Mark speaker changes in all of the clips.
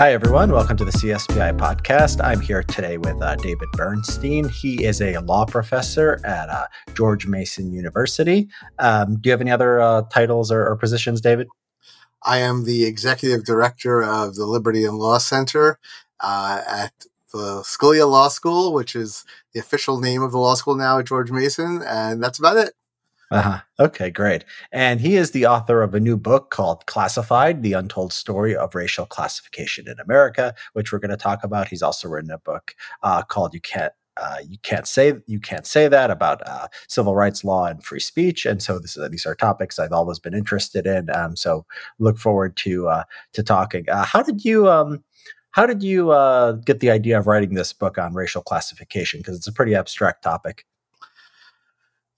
Speaker 1: Hi, everyone. Welcome to the CSPI podcast. I'm here today with uh, David Bernstein. He is a law professor at uh, George Mason University. Um, do you have any other uh, titles or, or, positions, David?
Speaker 2: I am the executive director of the Liberty and Law Center uh, at the Scalia Law School, which is the official name of the law school now at George Mason. And that's about it.
Speaker 1: Uh-huh. Okay, great. And he is the author of a new book called Classified: The Untold Story of Racial Classification in America, which we're going to talk about. He's also written a book uh, called "You Can't." Uh, you can't say you can't say that about uh, civil rights law and free speech, and so this, these are topics I've always been interested in. Um, so look forward to uh, to talking. Uh, how did you um, how did you uh, get the idea of writing this book on racial classification? Because it's a pretty abstract topic.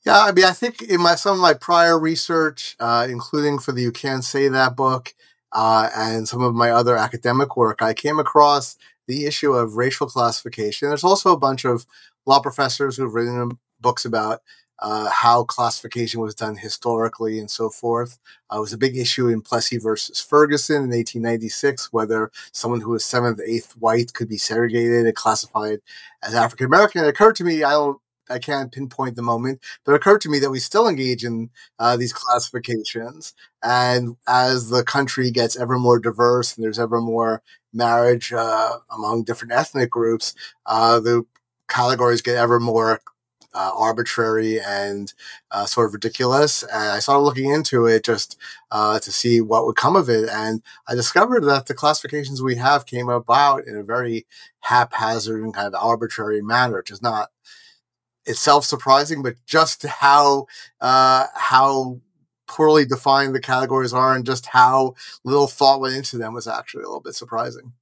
Speaker 2: Yeah, I mean, I think in my some of my prior research, uh, including for the "You Can't Say That" book uh, and some of my other academic work, I came across the issue of racial classification. There's also a bunch of law professors who've written books about uh, how classification was done historically and so forth. Uh, it was a big issue in Plessy versus Ferguson in 1896, whether someone who was seventh, eighth white could be segregated and classified as African American. It occurred to me, I don't I can't pinpoint the moment, but it occurred to me that we still engage in uh, these classifications. And as the country gets ever more diverse and there's ever more marriage uh, among different ethnic groups, uh, the categories get ever more uh, arbitrary and uh, sort of ridiculous. And I started looking into it just uh, to see what would come of it. And I discovered that the classifications we have came about in a very haphazard and kind of arbitrary manner, which is not itself surprising, but just how uh, how poorly defined the categories are and just how little thought went into them was actually a little bit surprising.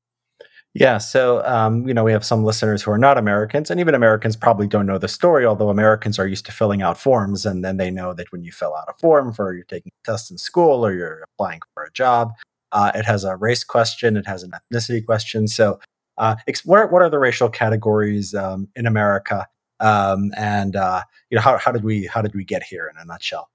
Speaker 1: Yeah, so um, you know we have some listeners who are not Americans, and even Americans probably don't know the story. Although Americans are used to filling out forms, and then they know that when you fill out a form for you're taking a test in school or you're applying for a job, uh, it has a race question, it has an ethnicity question. So, uh, what what are the racial categories um, in America? Um, and uh, you know how, how did we how did we get here in a nutshell?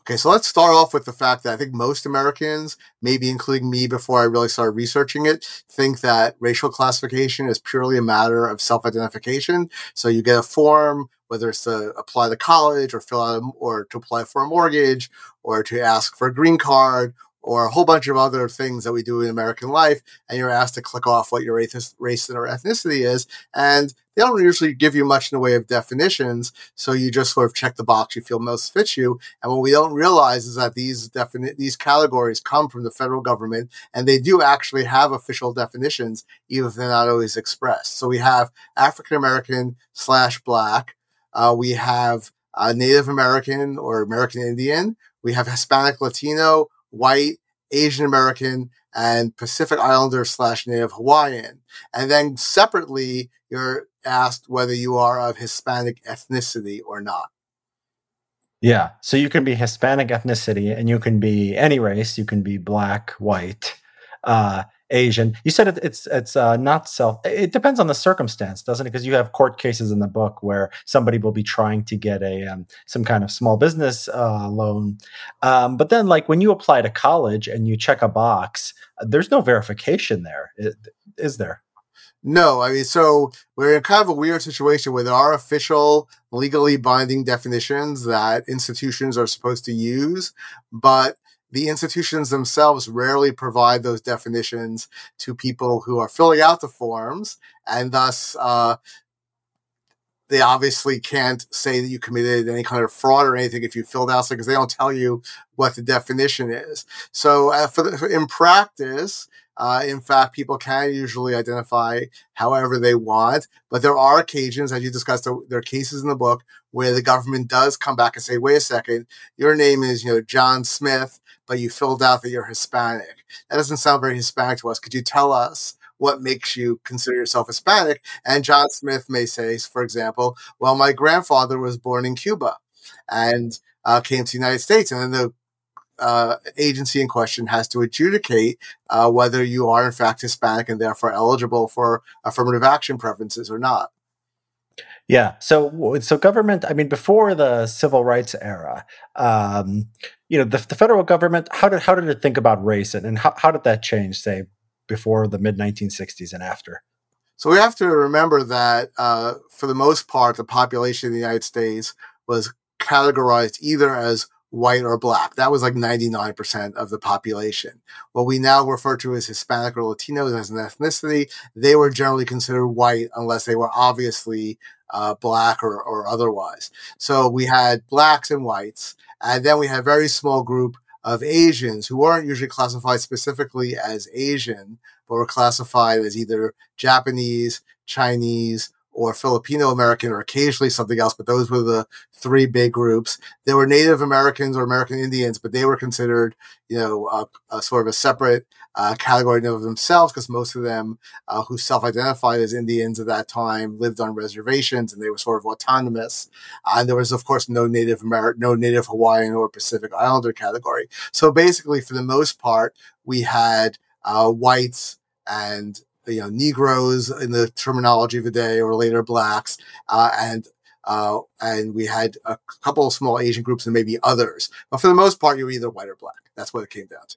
Speaker 2: Okay so let's start off with the fact that i think most americans maybe including me before i really started researching it think that racial classification is purely a matter of self-identification. So you get a form whether it's to apply to college or fill out a, or to apply for a mortgage or to ask for a green card or a whole bunch of other things that we do in American life, and you're asked to click off what your race, race or ethnicity is. And they don't usually give you much in the way of definitions, so you just sort of check the box you feel most fits you. And what we don't realize is that these defini- these categories come from the federal government, and they do actually have official definitions, even if they're not always expressed. So we have African American slash Black, uh, we have uh, Native American or American Indian, we have Hispanic Latino, white, Asian American, and Pacific Islander slash Native Hawaiian. And then separately, you're asked whether you are of Hispanic ethnicity or not.
Speaker 1: Yeah. So you can be Hispanic ethnicity and you can be any race. You can be black, white, uh, Asian. You said it, it's it's uh, not self. It depends on the circumstance, doesn't it? Because you have court cases in the book where somebody will be trying to get a um, some kind of small business uh, loan, um, but then like when you apply to college and you check a box, there's no verification there, is there?
Speaker 2: No, I mean, so we're in kind of a weird situation where there are official, legally binding definitions that institutions are supposed to use, but the institutions themselves rarely provide those definitions to people who are filling out the forms, and thus uh, they obviously can't say that you committed any kind of fraud or anything if you filled out because they don't tell you what the definition is. So, uh, the, in practice, uh, in fact, people can usually identify however they want, but there are occasions, as you discussed, there are cases in the book where the government does come back and say, "Wait a second, your name is you know John Smith, but you filled out that you're Hispanic. That doesn't sound very Hispanic to us. Could you tell us what makes you consider yourself Hispanic?" And John Smith may say, for example, "Well, my grandfather was born in Cuba." And uh, came to the United States, and then the uh, agency in question has to adjudicate uh, whether you are in fact Hispanic and therefore eligible for affirmative action preferences or not.
Speaker 1: Yeah. So, so government. I mean, before the civil rights era, um, you know, the, the federal government. How did how did it think about race and, and how, how did that change? Say before the mid 1960s and after.
Speaker 2: So we have to remember that uh, for the most part, the population in the United States was categorized either as white or black. That was like 99% of the population. What we now refer to as Hispanic or Latinos as an ethnicity, they were generally considered white unless they were obviously uh, black or, or otherwise. So we had blacks and whites, and then we had a very small group of Asians who weren't usually classified specifically as Asian, but were classified as either Japanese, Chinese, or Filipino American, or occasionally something else. But those were the three big groups. There were Native Americans or American Indians, but they were considered, you know, a, sort of a separate uh, category of themselves because most of them uh, who self-identified as Indians at that time lived on reservations and they were sort of autonomous. Uh, and there was, of course, no Native American, no Native Hawaiian or Pacific Islander category. So basically, for the most part, we had uh, whites and you know Negroes in the terminology of the day, or later blacks, uh, and uh, and we had a couple of small Asian groups and maybe others. But for the most part, you were either white or black. That's what it came down to.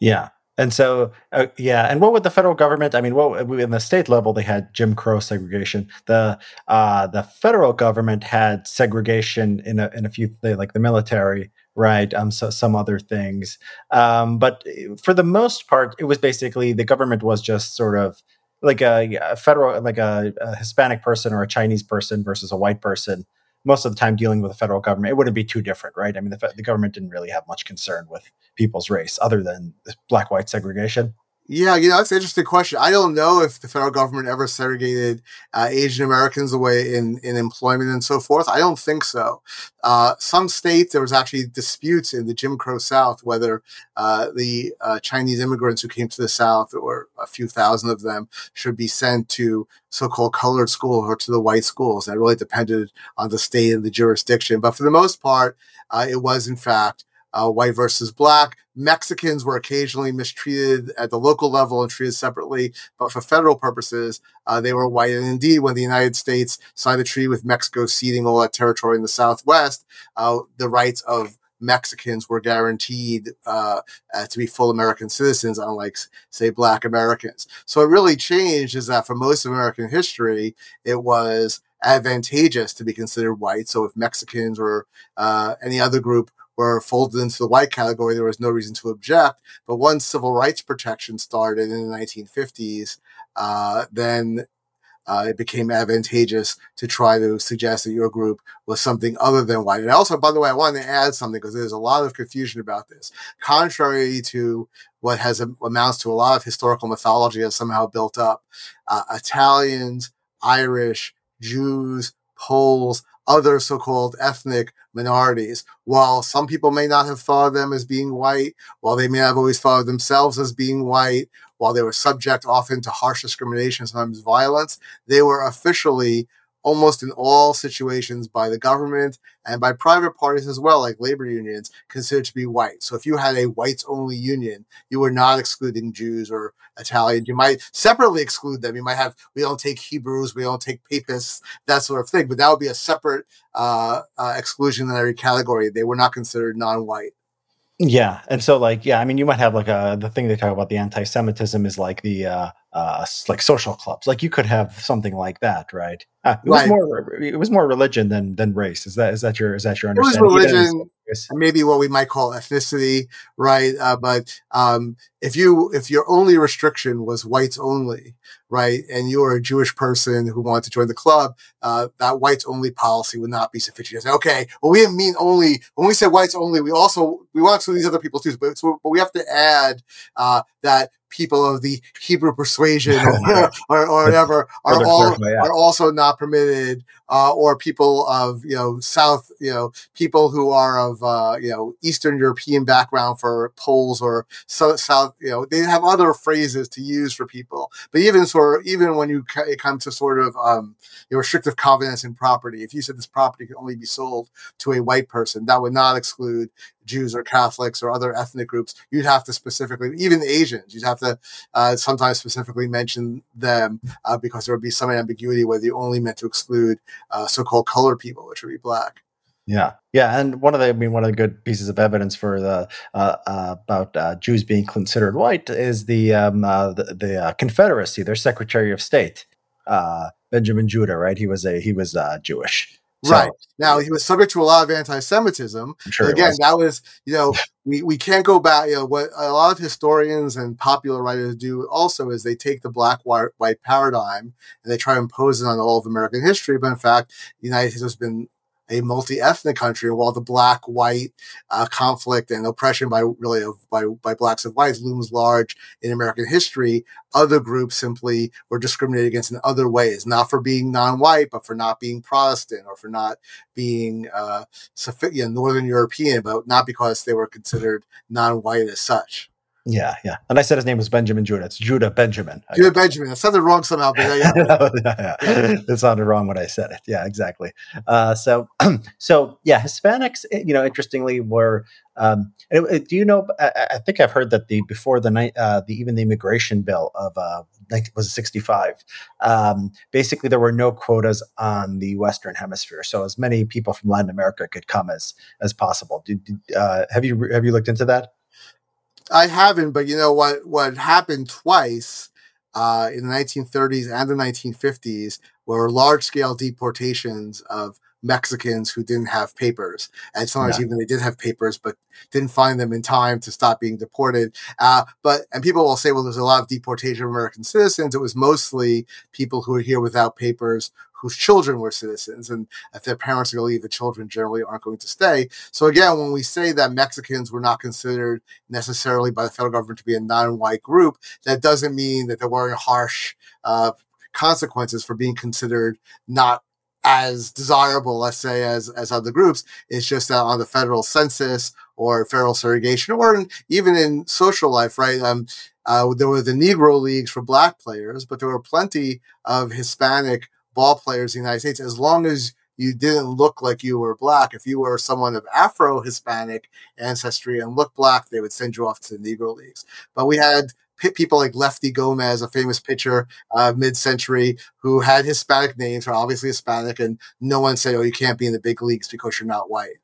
Speaker 1: Yeah. And so, uh, yeah. And what would the federal government? I mean, what in the state level they had Jim Crow segregation. The uh, the federal government had segregation in a in a few like the military, right? Um, so some other things. Um, but eh, for the most part, it was basically the government was just sort of like a, a federal, like a, a Hispanic person or a Chinese person versus a white person most of the time dealing with the federal government, it wouldn't be too different, right? I mean, the, the government didn't really have much concern with people's race other than black white segregation.
Speaker 2: Yeah, you know, that's an interesting question. I don't know if the federal government ever segregated uh, Asian Americans away in, in employment and so forth. I don't think so. Uh, some states, there was actually disputes in the Jim Crow South whether uh, the uh, Chinese immigrants who came to the South, or a few thousand of them, should be sent to so-called colored schools or to the white schools. That really depended on the state and the jurisdiction. But for the most part, uh, it was in fact uh, white versus black. Mexicans were occasionally mistreated at the local level and treated separately, but for federal purposes, uh, they were white. And indeed, when the United States signed a treaty with Mexico ceding all that territory in the Southwest, uh, the rights of Mexicans were guaranteed uh, uh, to be full American citizens, unlike, say, Black Americans. So it really changed is that for most of American history, it was advantageous to be considered white. So if Mexicans or uh, any other group were folded into the white category, there was no reason to object. But once civil rights protection started in the 1950s, uh, then uh, it became advantageous to try to suggest that your group was something other than white. And also, by the way, I wanted to add something because there's a lot of confusion about this. Contrary to what has amounts to a lot of historical mythology has somehow built up, uh, Italians, Irish, Jews, Poles, other so-called ethnic minorities. While some people may not have thought of them as being white, while they may have always thought of themselves as being white, while they were subject often to harsh discrimination, sometimes violence, they were officially almost in all situations by the government and by private parties as well, like labor unions, considered to be white. So if you had a whites only union, you were not excluding Jews or Italians. You might separately exclude them. You might have, we don't take Hebrews, we don't take papists, that sort of thing. But that would be a separate uh, uh, exclusionary category. They were not considered non white.
Speaker 1: Yeah, and so like yeah, I mean, you might have like a the thing they talk about the anti-Semitism is like the uh, uh like social clubs. Like you could have something like that, right? Uh, it right. was more it was more religion than than race. Is that is that your is that your understanding?
Speaker 2: It was religion, maybe what we might call ethnicity, right? Uh, but um, if you if your only restriction was whites only, right, and you are a Jewish person who wanted to join the club, uh, that whites only policy would not be sufficient. Say, okay, well, we didn't mean only when we said whites only. We also we want to these other people too, but, so, but we have to add uh, that people of the Hebrew persuasion or, or, or whatever are all are also not permitted, uh, or people of you know South, you know people who are of uh, you know Eastern European background for Poles or South, South, you know they have other phrases to use for people. But even sort even when you come to sort of um, you know, restrictive covenants in property, if you said this property could only be sold to a white person, that would not exclude Jews or Catholics or other ethnic groups, you'd have to specifically, even Asians, you'd have to uh, sometimes specifically mention them uh, because there would be some ambiguity whether you only meant to exclude uh, so-called colored people, which would be black.
Speaker 1: Yeah, yeah, and one of the I mean one of the good pieces of evidence for the uh, uh, about uh, Jews being considered white is the um, uh, the, the uh, Confederacy, their Secretary of State, uh, Benjamin Judah. Right, he was a he was Jewish.
Speaker 2: So, right now, he was subject to a lot of anti-Semitism.
Speaker 1: Sure
Speaker 2: again,
Speaker 1: was.
Speaker 2: that was you know we, we can't go back. You know what a lot of historians and popular writers do also is they take the black white, white paradigm and they try to impose it on all of American history. But in fact, the United States has been a multi-ethnic country, while the black-white uh, conflict and oppression by really by by blacks and whites looms large in American history, other groups simply were discriminated against in other ways, not for being non-white, but for not being Protestant or for not being uh, Northern European, but not because they were considered non-white as such.
Speaker 1: Yeah, yeah. And I said his name was Benjamin Judah. It's Judah Benjamin.
Speaker 2: Judah Benjamin. I said it wrong somehow, but yeah,
Speaker 1: yeah. yeah. it sounded wrong when I said it. Yeah, exactly. Uh, so, so yeah, Hispanics. Eh, you know, interestingly, were. Um, do you know? I, I, think I've heard that the before the night, uh, the even the immigration bill of uh, was sixty five. Um, basically, there were no quotas on the Western Hemisphere, so as many people from Latin America could come as as possible. Did, uh, have you have you looked into that?
Speaker 2: I haven't, but you know what? What happened twice uh, in the 1930s and the 1950s were large scale deportations of Mexicans who didn't have papers, and sometimes yeah. even they did have papers but didn't find them in time to stop being deported. Uh, but and people will say, well, there's a lot of deportation of American citizens. It was mostly people who were here without papers whose children were citizens. And if their parents are going to leave, the children generally aren't going to stay. So again, when we say that Mexicans were not considered necessarily by the federal government to be a non-white group, that doesn't mean that there weren't harsh uh, consequences for being considered not as desirable, let's say, as as other groups. It's just that on the federal census or federal segregation, or in, even in social life, right? Um, uh, there were the Negro leagues for black players, but there were plenty of Hispanic ball players in the United States, as long as you didn't look like you were black. If you were someone of Afro Hispanic ancestry and looked black, they would send you off to the Negro Leagues. But we had people like Lefty Gomez, a famous pitcher uh, mid-century, who had Hispanic names, are obviously Hispanic, and no one said, "Oh, you can't be in the big leagues because you're not white."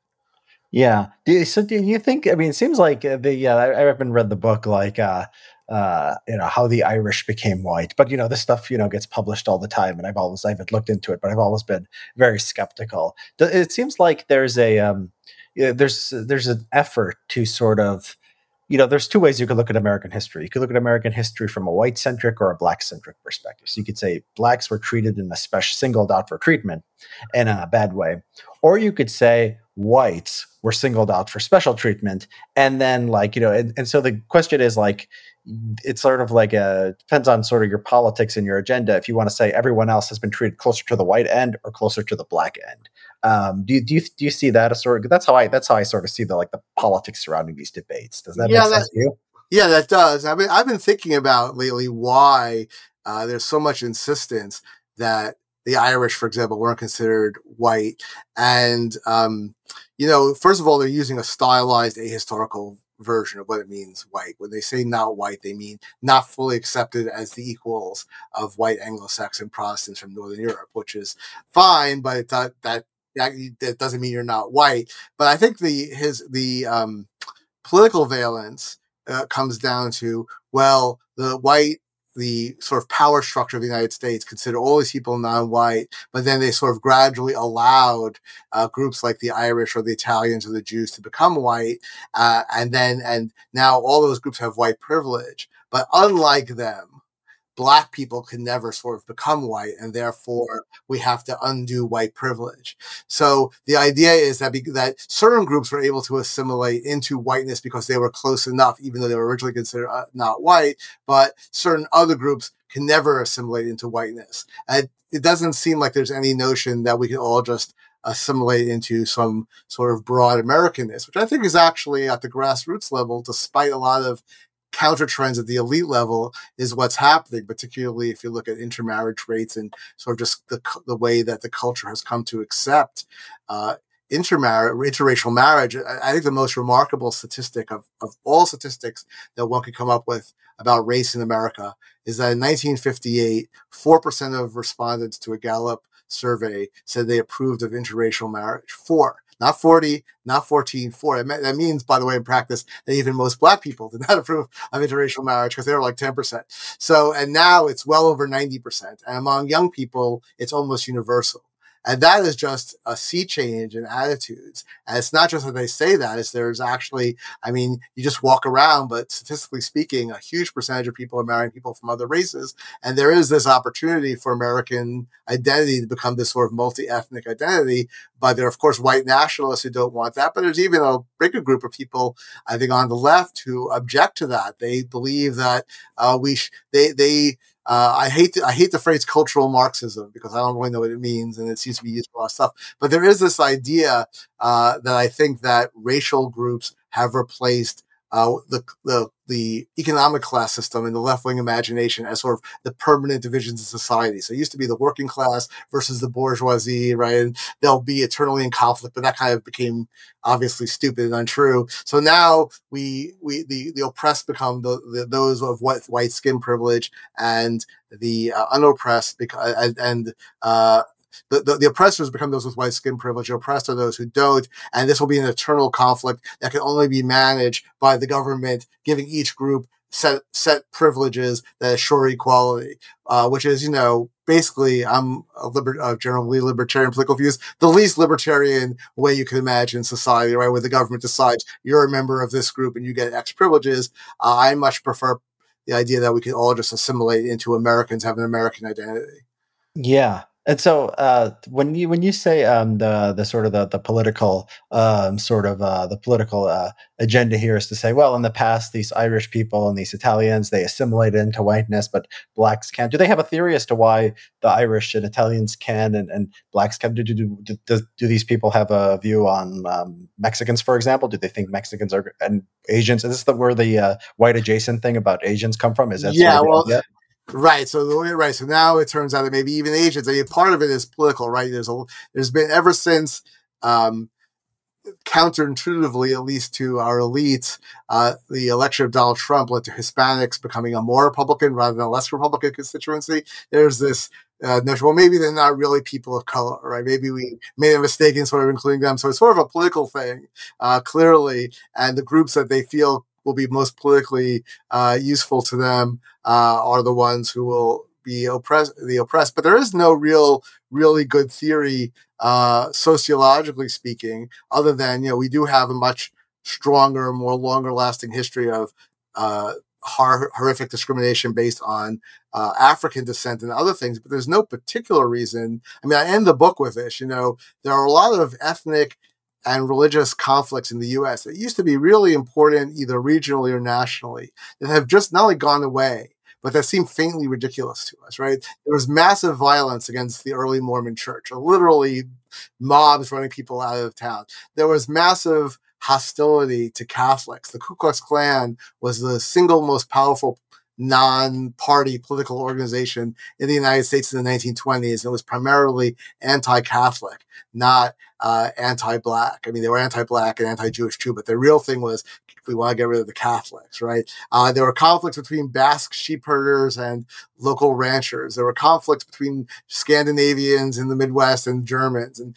Speaker 1: Yeah. Do you, so, do you think? I mean, it seems like uh, the. Uh, I haven't read the book. Like, uh, uh, you know how the Irish became white. But you know this stuff you know gets published all the time, and I've always I haven't looked into it, but I've always been very skeptical. It seems like there's a um, there's there's an effort to sort of you know, there's two ways you could look at American history. You could look at American history from a white centric or a black centric perspective. So you could say blacks were treated in a special singled out for treatment in a bad way. Or you could say whites were singled out for special treatment. And then like, you know, and, and so the question is like, it's sort of like a depends on sort of your politics and your agenda. If you want to say everyone else has been treated closer to the white end or closer to the black end, um, do you do you do you see that as sort of that's how I that's how I sort of see the like the politics surrounding these debates. Does that yeah, make sense that, to you?
Speaker 2: Yeah, that does. I mean, I've been thinking about lately why uh, there's so much insistence that the Irish, for example, weren't considered white, and um, you know, first of all, they're using a stylized ahistorical version of what it means white. When they say not white, they mean not fully accepted as the equals of white Anglo-Saxon Protestants from Northern Europe, which is fine, but that that that doesn't mean you're not white. But I think the his the um, political valence uh, comes down to well, the white the sort of power structure of the United States consider all these people non-white, but then they sort of gradually allowed uh, groups like the Irish or the Italians or the Jews to become white, uh, and then and now all those groups have white privilege. But unlike them, black people can never sort of become white and therefore we have to undo white privilege. So the idea is that be- that certain groups were able to assimilate into whiteness because they were close enough even though they were originally considered uh, not white but certain other groups can never assimilate into whiteness. And it doesn't seem like there's any notion that we can all just assimilate into some sort of broad Americanness, which I think is actually at the grassroots level, despite a lot of counter trends at the elite level is what's happening, particularly if you look at intermarriage rates and sort of just the, the way that the culture has come to accept uh, intermarriage, interracial marriage. I, think the most remarkable statistic of, of all statistics that one could come up with about race in America is that in 1958, 4% of respondents to a Gallup survey said they approved of interracial marriage. Four. Not 40, not 14, 4. That means, by the way, in practice, that even most black people did not approve of interracial marriage because they were like 10%. So, and now it's well over 90%. And among young people, it's almost universal. And that is just a sea change in attitudes. And it's not just that they say that, it's there's actually, I mean, you just walk around, but statistically speaking, a huge percentage of people are marrying people from other races. And there is this opportunity for American identity to become this sort of multi ethnic identity. But there are, of course, white nationalists who don't want that. But there's even a bigger group of people, I think, on the left who object to that. They believe that uh, we, sh- they, they, uh, I hate the, I hate the phrase cultural Marxism because I don't really know what it means, and it seems to be used for a lot of stuff. But there is this idea uh, that I think that racial groups have replaced uh, the, the the economic class system and the left wing imagination as sort of the permanent divisions of society. So it used to be the working class versus the bourgeoisie, right? And they'll be eternally in conflict, but that kind of became obviously stupid and untrue. So now we we the the oppressed become the, the those of white white skin privilege and the uh, unoppressed because and, and uh, the, the, oppressors become those with white skin privilege. The oppressed are those who don't. And this will be an eternal conflict that can only be managed by the government giving each group set set privileges that assure equality, uh, which is, you know, basically, I'm a liber- uh, generally libertarian political views, the least libertarian way you can imagine society, right? Where the government decides you're a member of this group and you get X privileges. Uh, I much prefer the idea that we can all just assimilate into Americans, have an American identity.
Speaker 1: Yeah, and so uh, when you when you say um, the the sort of the, the political um, sort of uh, the political uh, agenda here is to say, well, in the past, these Irish people and these Italians they assimilated into whiteness, but blacks can't. Do they have a theory as to why the Irish and Italians can and, and blacks can? Do, do, do, do, do these people have a view on um, Mexicans, for example? Do they think Mexicans are and Asians? Is this the where the uh, white adjacent thing about Asians come from? Is that
Speaker 2: yeah? well, Right. So the right. So now it turns out that maybe even Asians, I mean, part of it is political, right? There's a, there's been ever since, um, counterintuitively, at least to our elites, uh, the election of Donald Trump led to Hispanics becoming a more Republican rather than a less Republican constituency. There's this uh, notion, well, maybe they're not really people of color, right? Maybe we made a mistake in sort of including them. So it's sort of a political thing, uh, clearly. And the groups that they feel will be most politically uh, useful to them uh, are the ones who will be oppressed, the oppressed. But there is no real, really good theory, uh, sociologically speaking, other than you know we do have a much stronger, more longer lasting history of uh, hor- horrific discrimination based on uh, African descent and other things. But there's no particular reason. I mean, I end the book with this. You know, there are a lot of ethnic and religious conflicts in the US that used to be really important either regionally or nationally that have just not only gone away, but that seem faintly ridiculous to us, right? There was massive violence against the early Mormon church, literally mobs running people out of town. There was massive hostility to Catholics. The Ku Klux Klan was the single most powerful non-party political organization in the United States in the 1920s. It was primarily anti-Catholic, not uh, anti-black. I mean, they were anti-black and anti-Jewish too, but the real thing was we want to get rid of the Catholics, right? Uh, there were conflicts between Basque sheep herders and local ranchers. There were conflicts between Scandinavians in the Midwest and Germans, and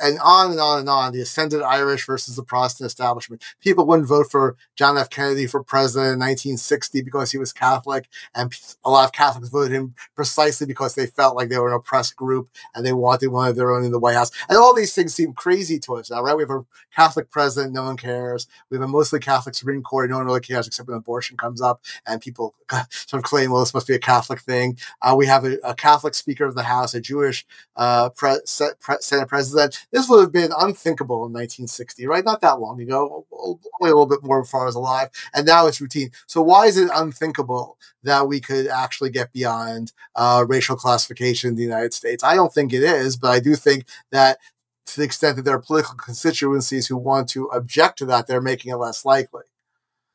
Speaker 2: and on and on and on. The ascended Irish versus the Protestant establishment. People wouldn't vote for John F. Kennedy for president in 1960 because he was Catholic, and a lot of Catholics voted him precisely because they felt like they were an oppressed group and they wanted one of their own in the White House. And all these things seem crazy to us now, right? We have a Catholic president, no one cares. We have a mostly Catholic Supreme Court, no one really cares except when abortion comes up and people sort of claim, well, this must be a Catholic thing. Uh, we have a, a, Catholic Speaker of the House, a Jewish uh, pre- Senate President. This would have been unthinkable in 1960, right? Not that long ago, only a little bit more before I was alive. And now it's routine. So why is it unthinkable that we could actually get beyond uh, racial classification in the United States? I don't think it is, but I do think that to the extent that there are political constituencies who want to object to that, they're making it less likely.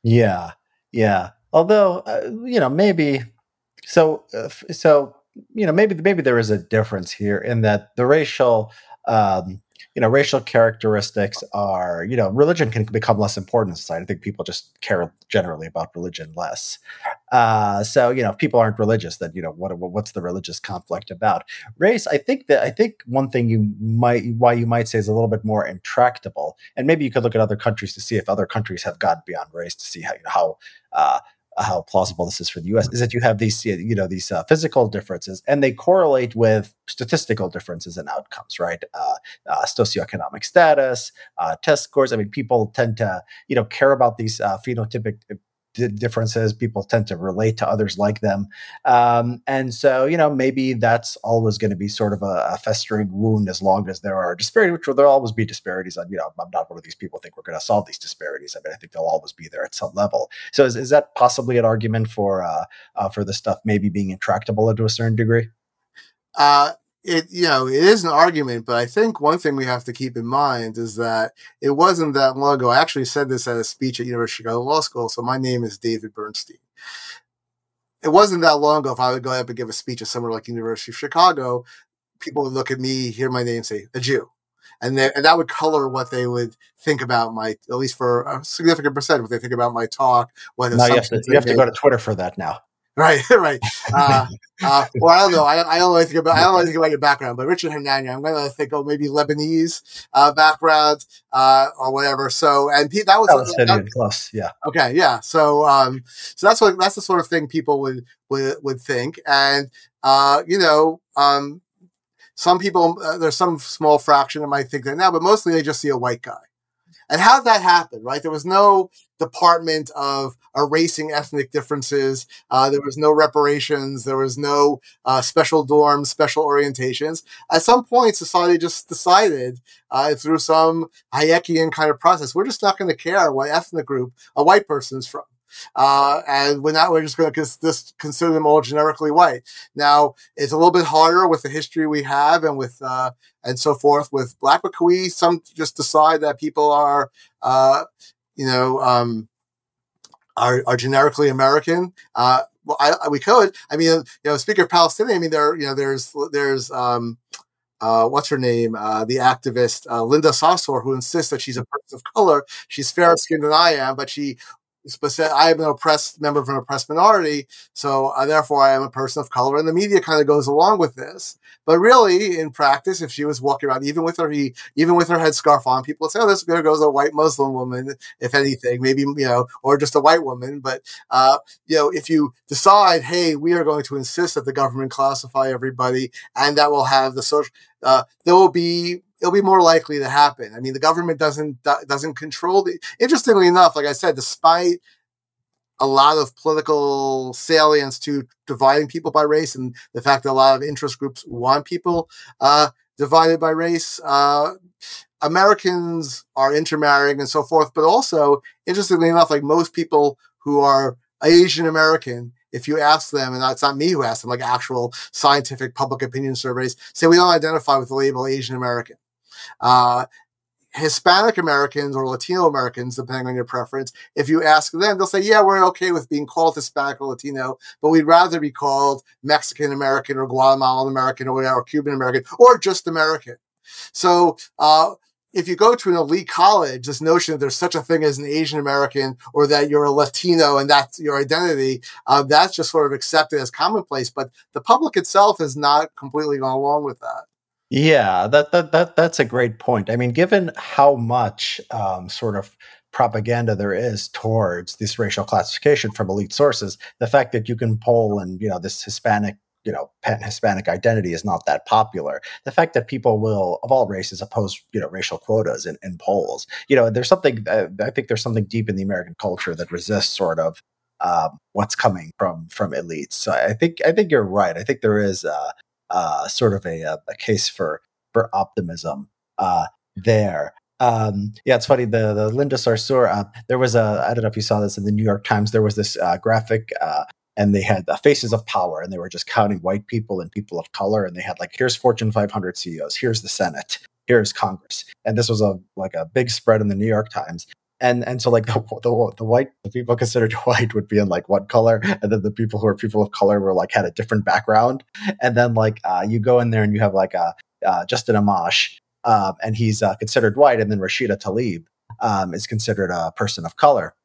Speaker 1: Yeah, yeah. Although, uh, you know, maybe so. Uh, so you know, maybe maybe there is a difference here in that the racial um, you know, racial characteristics are, you know, religion can become less important in society. I think people just care generally about religion less. Uh, so, you know, if people aren't religious, then you know, what what's the religious conflict about? Race, I think that I think one thing you might why you might say is a little bit more intractable, and maybe you could look at other countries to see if other countries have gone beyond race to see how you know, how uh, how plausible this is for the U.S. is that you have these you know these uh, physical differences, and they correlate with statistical differences in outcomes, right? Uh, uh, socioeconomic status, uh, test scores. I mean, people tend to you know care about these uh, differences. People tend to relate to others like them. Um, and so, you know, maybe that's always going to be sort of a, a, festering wound as long as there are disparities, which will, there'll always be disparities. And, you know, I'm not one of these people think we're going to solve these disparities. I mean, I think they'll always be there at some level. So is, is that possibly an argument for, uh, uh, for the stuff maybe being intractable to a certain degree?
Speaker 2: Uh, it you know it is an argument, but I think one thing we have to keep in mind is that it wasn't that long ago. I actually said this at a speech at University of Chicago Law School. So my name is David Bernstein. It wasn't that long ago. If I would go up and give a speech at somewhere like University of Chicago, people would look at me, hear my name, say a Jew, and, and that would color what they would think about my, at least for a significant percent, what they think about my talk.
Speaker 1: What you have to, you have to go to Twitter for that now.
Speaker 2: Right, right. Uh, uh, well, I don't know. I, I don't know think about. I don't know think about your background, but Richard Hanania, I'm going to think of maybe Lebanese uh, background uh, or whatever. So, and that was
Speaker 1: Palestinian plus, yeah.
Speaker 2: Okay, yeah. So, um, so that's what that's the sort of thing people would would would think, and uh, you know, um, some people uh, there's some small fraction that might think that now, but mostly they just see a white guy. And how did that happen, right? There was no department of erasing ethnic differences. Uh, there was no reparations. There was no uh, special dorms, special orientations. At some point, society just decided uh, through some Hayekian kind of process, we're just not going to care what ethnic group a white person is from. Uh, and we're not, we're just going to cons- consider them all generically white. Now, it's a little bit harder with the history we have and with, uh, and so forth with black, but we some just decide that people are, uh, you know, um, are, are generically American? Uh, well, I, I, we could. I mean, you know, speaking of Palestinian, I mean, there, you know, there's, there's, um, uh, what's her name? Uh, the activist uh, Linda Sarsour, who insists that she's a person of color. She's fairer skinned than I am, but she I am an oppressed member of an oppressed minority, so uh, therefore I am a person of color. And the media kind of goes along with this, but really, in practice, if she was walking around, even with her he, even with her headscarf on, people would say, "Oh, this there goes a white Muslim woman." If anything, maybe you know, or just a white woman. But uh, you know, if you decide, "Hey, we are going to insist that the government classify everybody," and that will have the social, uh, there will be it'll be more likely to happen. I mean, the government doesn't doesn't control the. Interestingly enough, like I said, despite a lot of political salience to dividing people by race, and the fact that a lot of interest groups want people uh, divided by race, uh, Americans are intermarrying and so forth. But also, interestingly enough, like most people who are Asian American if you ask them, and it's not me who asked them, like actual scientific public opinion surveys, say we don't identify with the label Asian American. Uh, Hispanic Americans or Latino Americans, depending on your preference, if you ask them, they'll say, Yeah, we're okay with being called Hispanic or Latino, but we'd rather be called Mexican American or Guatemalan American or whatever, Cuban American, or just American. So, uh, if you go to an elite college, this notion that there's such a thing as an Asian American or that you're a Latino and that's your identity, uh, that's just sort of accepted as commonplace. But the public itself has not completely gone along with that.
Speaker 1: Yeah, that that that that's a great point. I mean, given how much um, sort of propaganda there is towards this racial classification from elite sources, the fact that you can poll and you know this Hispanic you know pan Hispanic identity is not that popular. The fact that people will of all races oppose you know racial quotas in, in polls, you know, there's something. Uh, I think there's something deep in the American culture that resists sort of um, what's coming from from elites. So I think I think you're right. I think there is uh, uh, sort of a, uh, a, case for for optimism uh, there. Um, yeah, it's funny. The the Linda Sarsour. Uh, there was a I don't know if you saw this in the New York Times. There was this uh, graphic, uh, and they had the faces of power, and they were just counting white people and people of color, and they had like here's Fortune 500 CEOs, here's the Senate, here's Congress, and this was a like a big spread in the New York Times and and so like the, the, the white the people considered white would be in like one color and then the people who are people of color were like had a different background and then like uh, you go in there and you have like a uh, Justin Amash um, and he's uh, considered white. And then Rashida Tlaib um, is considered a person of color.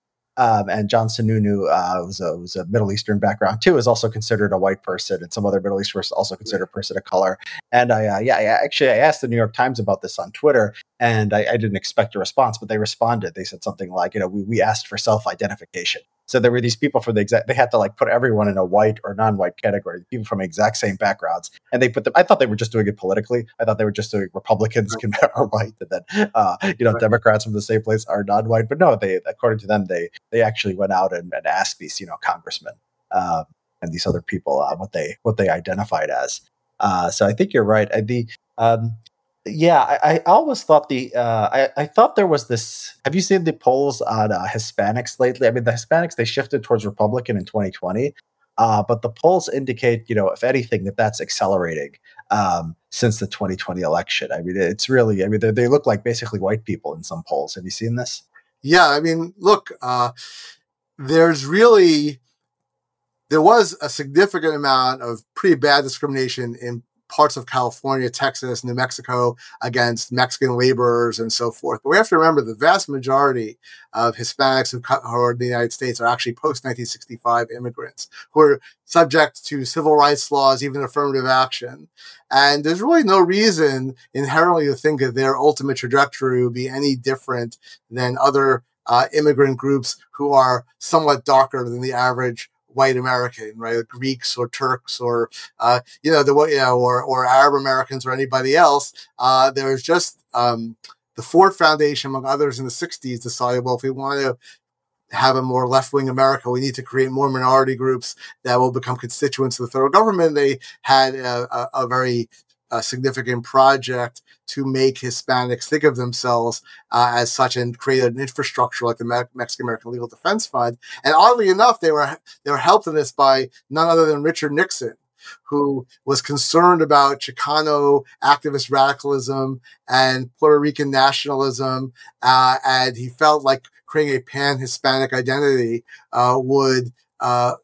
Speaker 1: Um, and John Sununu uh, was, a, was a Middle Eastern background too, is also considered a white person, and some other Middle Easterners also considered a person of color. And I, uh, yeah, I actually I asked the New York Times about this on Twitter, and I, I, didn't expect a response, but they responded. They said something like, you know, we, we asked for self-identification. So there were these people from the exact, they had to like put everyone in a white or non-white category, people from exact same backgrounds. And they put them, I thought they were just doing it politically. I thought they were just doing Republicans can, are white and then, uh, you know. Democrats from the same place are non-white. But no, they, according to them, they, they actually went out and, and asked these, you know, congressmen um, and these other people uh, what they, what they identified as. Uh, so I think you're right. the, um, yeah, I, I, always thought the uh, I, I thought there was this. Have you seen the polls on uh, Hispanics lately? I mean, the Hispanics they shifted towards Republican in 2020, uh, but the polls indicate, you know, if anything, that that's accelerating um, since the 2020 election. I mean, it's really. I mean, they, they look like basically white people in some polls. Have you seen this?
Speaker 2: Yeah, I mean, look, uh, there's really there was a significant amount of pretty bad discrimination in parts of California, Texas, New Mexico against Mexican laborers and so forth. But we have to remember the vast majority of Hispanics who are in the United States are actually post 1965 immigrants who are subject to civil rights laws, even affirmative action. And there's really no reason inherently to think that their ultimate trajectory would be any different than other uh, immigrant groups who are somewhat darker than the average white American, right? Greeks or Turks or uh, you know the you know or or Arab Americans or anybody else. Uh, there's just um, the Ford Foundation, among others, in the '60s decided, well, if we want to have a more left-wing America, we need to create more minority groups that will become constituents of the federal government. They had a, a, a very a significant project to make Hispanics think of themselves uh, as such and create an infrastructure like the Me- Mexican American Legal Defense Fund. And oddly enough, they were they were helped in this by none other than Richard Nixon, who was concerned about Chicano activist radicalism and Puerto Rican nationalism, uh, and he felt like creating a pan Hispanic identity uh, would uh,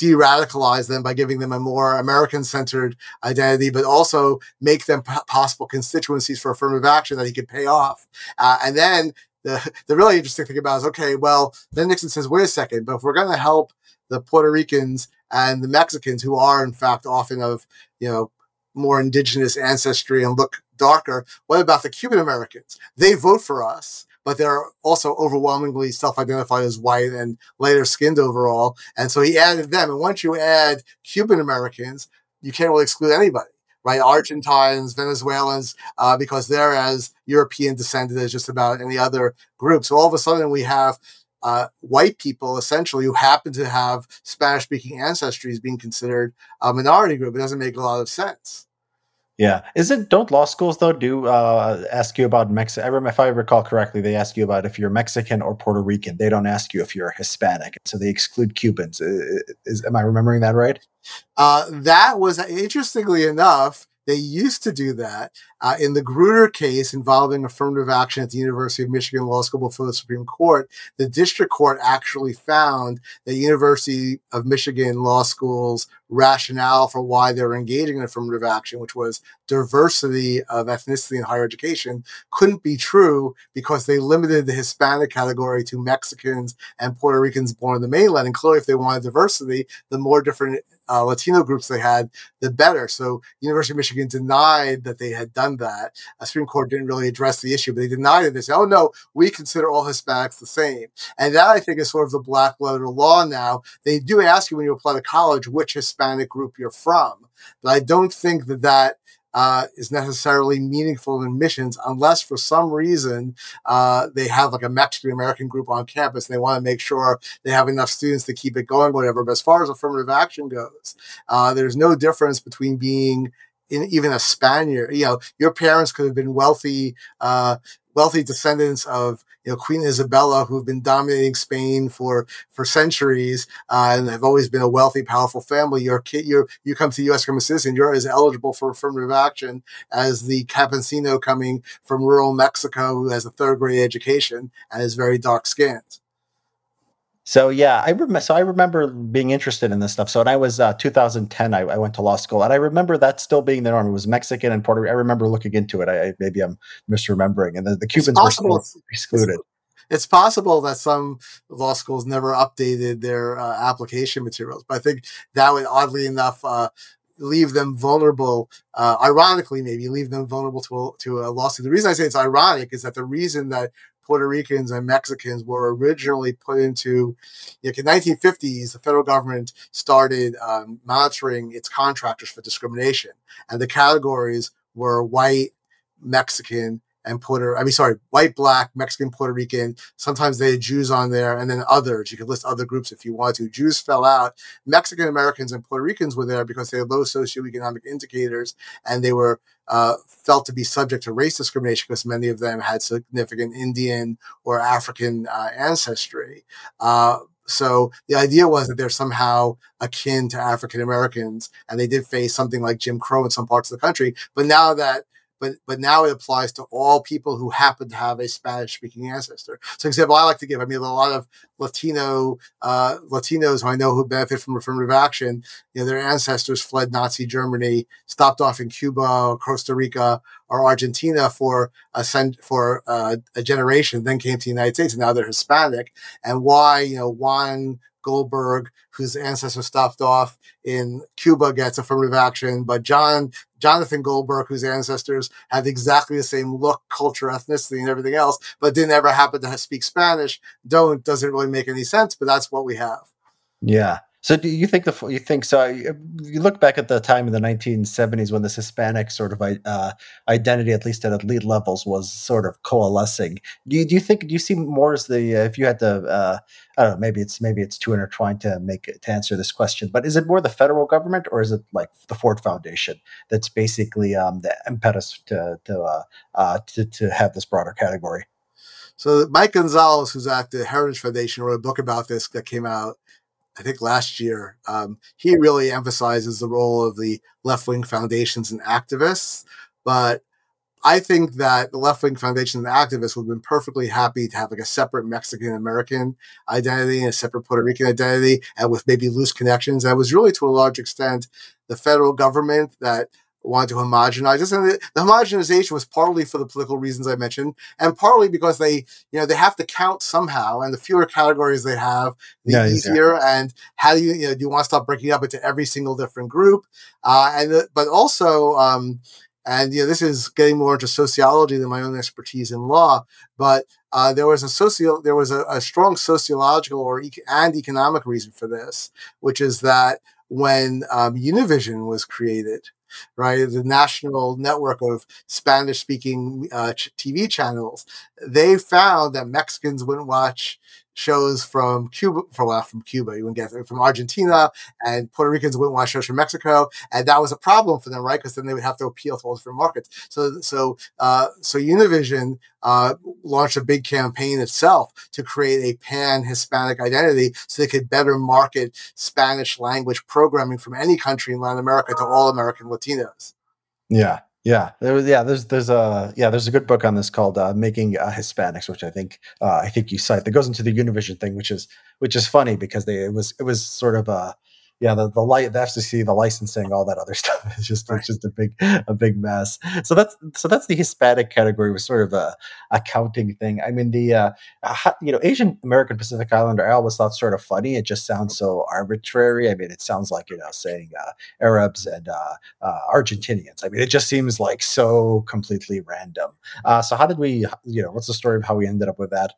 Speaker 2: de-radicalize them by giving them a more American-centered identity, but also make them p- possible constituencies for affirmative action that he could pay off. Uh, and then the, the really interesting thing about is, okay, well, then Nixon says, wait a second, but if we're going to help the Puerto Ricans and the Mexicans, who are in fact often of, you know, more indigenous ancestry and look darker, what about the Cuban Americans? They vote for us but they're also overwhelmingly self-identified as white and lighter skinned overall. And so he added them. And once you add Cuban Americans, you can't really exclude anybody, right? Argentines, Venezuelans, uh, because they're as European descended as just about any other group. So all of a sudden we have uh, white people essentially who happen to have Spanish speaking ancestries being considered a minority group. It doesn't make a lot of sense.
Speaker 1: Yeah, is it? Don't law schools though do uh, ask you about Mexico? If I recall correctly, they ask you about if you're Mexican or Puerto Rican. They don't ask you if you're Hispanic, so they exclude Cubans. Is, is am I remembering that right?
Speaker 2: Uh, that was interestingly enough. They used to do that uh, in the Grutter case involving affirmative action at the University of Michigan Law School before the Supreme Court. The district court actually found that University of Michigan Law School's rationale for why they were engaging in affirmative action, which was diversity of ethnicity in higher education, couldn't be true because they limited the Hispanic category to Mexicans and Puerto Ricans born in the mainland. And clearly, if they wanted diversity, the more different uh, Latino groups they had, the better. So University of Michigan denied that they had done that. A Supreme Court didn't really address the issue, but they denied it. They said, "Oh no, we consider all Hispanics the same," and that I think is sort of the black letter law now. They do ask you when you apply to college which Hispanic group you're from, but I don't think that that uh, is necessarily meaningful in admissions unless for some reason uh, they have like a Mexican American group on campus and they want to make sure they have enough students to keep it going, whatever. But as far as affirmative action goes, uh, there's no difference between being in even a Spaniard. You know, your parents could have been wealthy, uh, wealthy descendants of you know Queen Isabella, who've been dominating Spain for for centuries uh, and have always been a wealthy, powerful family. Your kid, you you come to the U.S. a citizen, you're as eligible for affirmative action as the campesino coming from rural Mexico who has a third grade education and is very dark skinned.
Speaker 1: So yeah, I remember. So I remember being interested in this stuff. So when I was uh, 2010, I, I, went to law school, and I remember that still being the norm. It was Mexican and Puerto. I remember looking into it. I, I maybe I'm misremembering, and the, the Cubans were still excluded.
Speaker 2: It's, it's, possible that some law schools never updated their uh, application materials, but I think that would oddly enough uh, leave them vulnerable. Uh, ironically, maybe leave them vulnerable to a, to a lawsuit. The reason I say it's ironic is that the reason that Puerto Ricans and Mexicans were originally put into, you know, in the 1950s, the federal government started um, monitoring its contractors for discrimination. And the categories were white, Mexican, and Puerto, I mean, sorry, white, black, Mexican, Puerto Rican. Sometimes they had Jews on there and then others. You could list other groups if you want to. Jews fell out. Mexican Americans and Puerto Ricans were there because they had low socioeconomic indicators and they were uh, felt to be subject to race discrimination because many of them had significant Indian or African uh, ancestry. Uh, so the idea was that they're somehow akin to African Americans, and they did face something like Jim Crow in some parts of the country. But now that but but now it applies to all people who happen to have a Spanish speaking ancestor. So, example I like to give, I mean, a lot of Latino uh, Latinos who I know who benefit from affirmative action, you know, their ancestors fled Nazi Germany, stopped off in Cuba or Costa Rica or Argentina for a for uh, a generation, then came to the United States, and now they're Hispanic. And why, you know, Juan Goldberg, whose ancestors stopped off in Cuba, gets affirmative action, but John Jonathan Goldberg, whose ancestors had exactly the same look, culture, ethnicity, and everything else, but didn't ever happen to speak Spanish, don't doesn't really make any sense. But that's what we have.
Speaker 1: Yeah, so do you think the you think so? You look back at the time in the 1970s when this Hispanic sort of uh, identity, at least at elite levels, was sort of coalescing. Do you, do you think do you see more as the uh, if you had to uh, I don't know maybe it's maybe it's too intertwined to make to answer this question, but is it more the federal government or is it like the Ford Foundation that's basically um, the impetus to to, uh, uh, to to have this broader category?
Speaker 2: So Mike Gonzalez, who's at the Heritage Foundation, wrote a book about this that came out I think last year, um, he really emphasizes the role of the left wing foundations and activists. But I think that the left wing foundations and activists would have been perfectly happy to have like a separate Mexican American identity and a separate Puerto Rican identity and with maybe loose connections. It was really to a large extent the federal government that wanted to homogenize this. And the, the, homogenization was partly for the political reasons I mentioned, and partly because they, you know, they have to count somehow, and the fewer categories they have, the yeah, easier. Yeah. And how do you, you know, do you want to stop breaking up into every single different group? Uh, and the, but also, um, and you know, this is getting more into sociology than my own expertise in law, but uh, there was a socio, there was a, a strong sociological or e- and economic reason for this, which is that when um, Univision was created, right? The national network of Spanish speaking uh, TV channels. They found that Mexicans wouldn't watch shows from Cuba, for well, from Cuba, you wouldn't get from Argentina, and Puerto Ricans wouldn't watch shows from Mexico, and that was a problem for them, right? Because then they would have to appeal to all different markets. So, so, uh, so Univision uh, launched a big campaign itself to create a pan Hispanic identity, so they could better market Spanish language programming from any country in Latin America to all American Latinos.
Speaker 1: Yeah, yeah, there was. Yeah, there's there's a yeah there's a good book on this called uh, "Making uh, Hispanics," which I think uh, I think you cite that goes into the Univision thing, which is which is funny because they it was it was sort of a yeah, the the light, the FCC, the licensing, all that other stuff is just right. it's just a big a big mess. So that's so that's the Hispanic category was sort of a accounting thing. I mean, the uh, you know Asian American Pacific Islander, I always thought sort of funny. It just sounds so arbitrary. I mean, it sounds like you know saying uh, Arabs and uh, uh Argentinians. I mean, it just seems like so completely random. Uh, so how did we? You know, what's the story of how we ended up with that?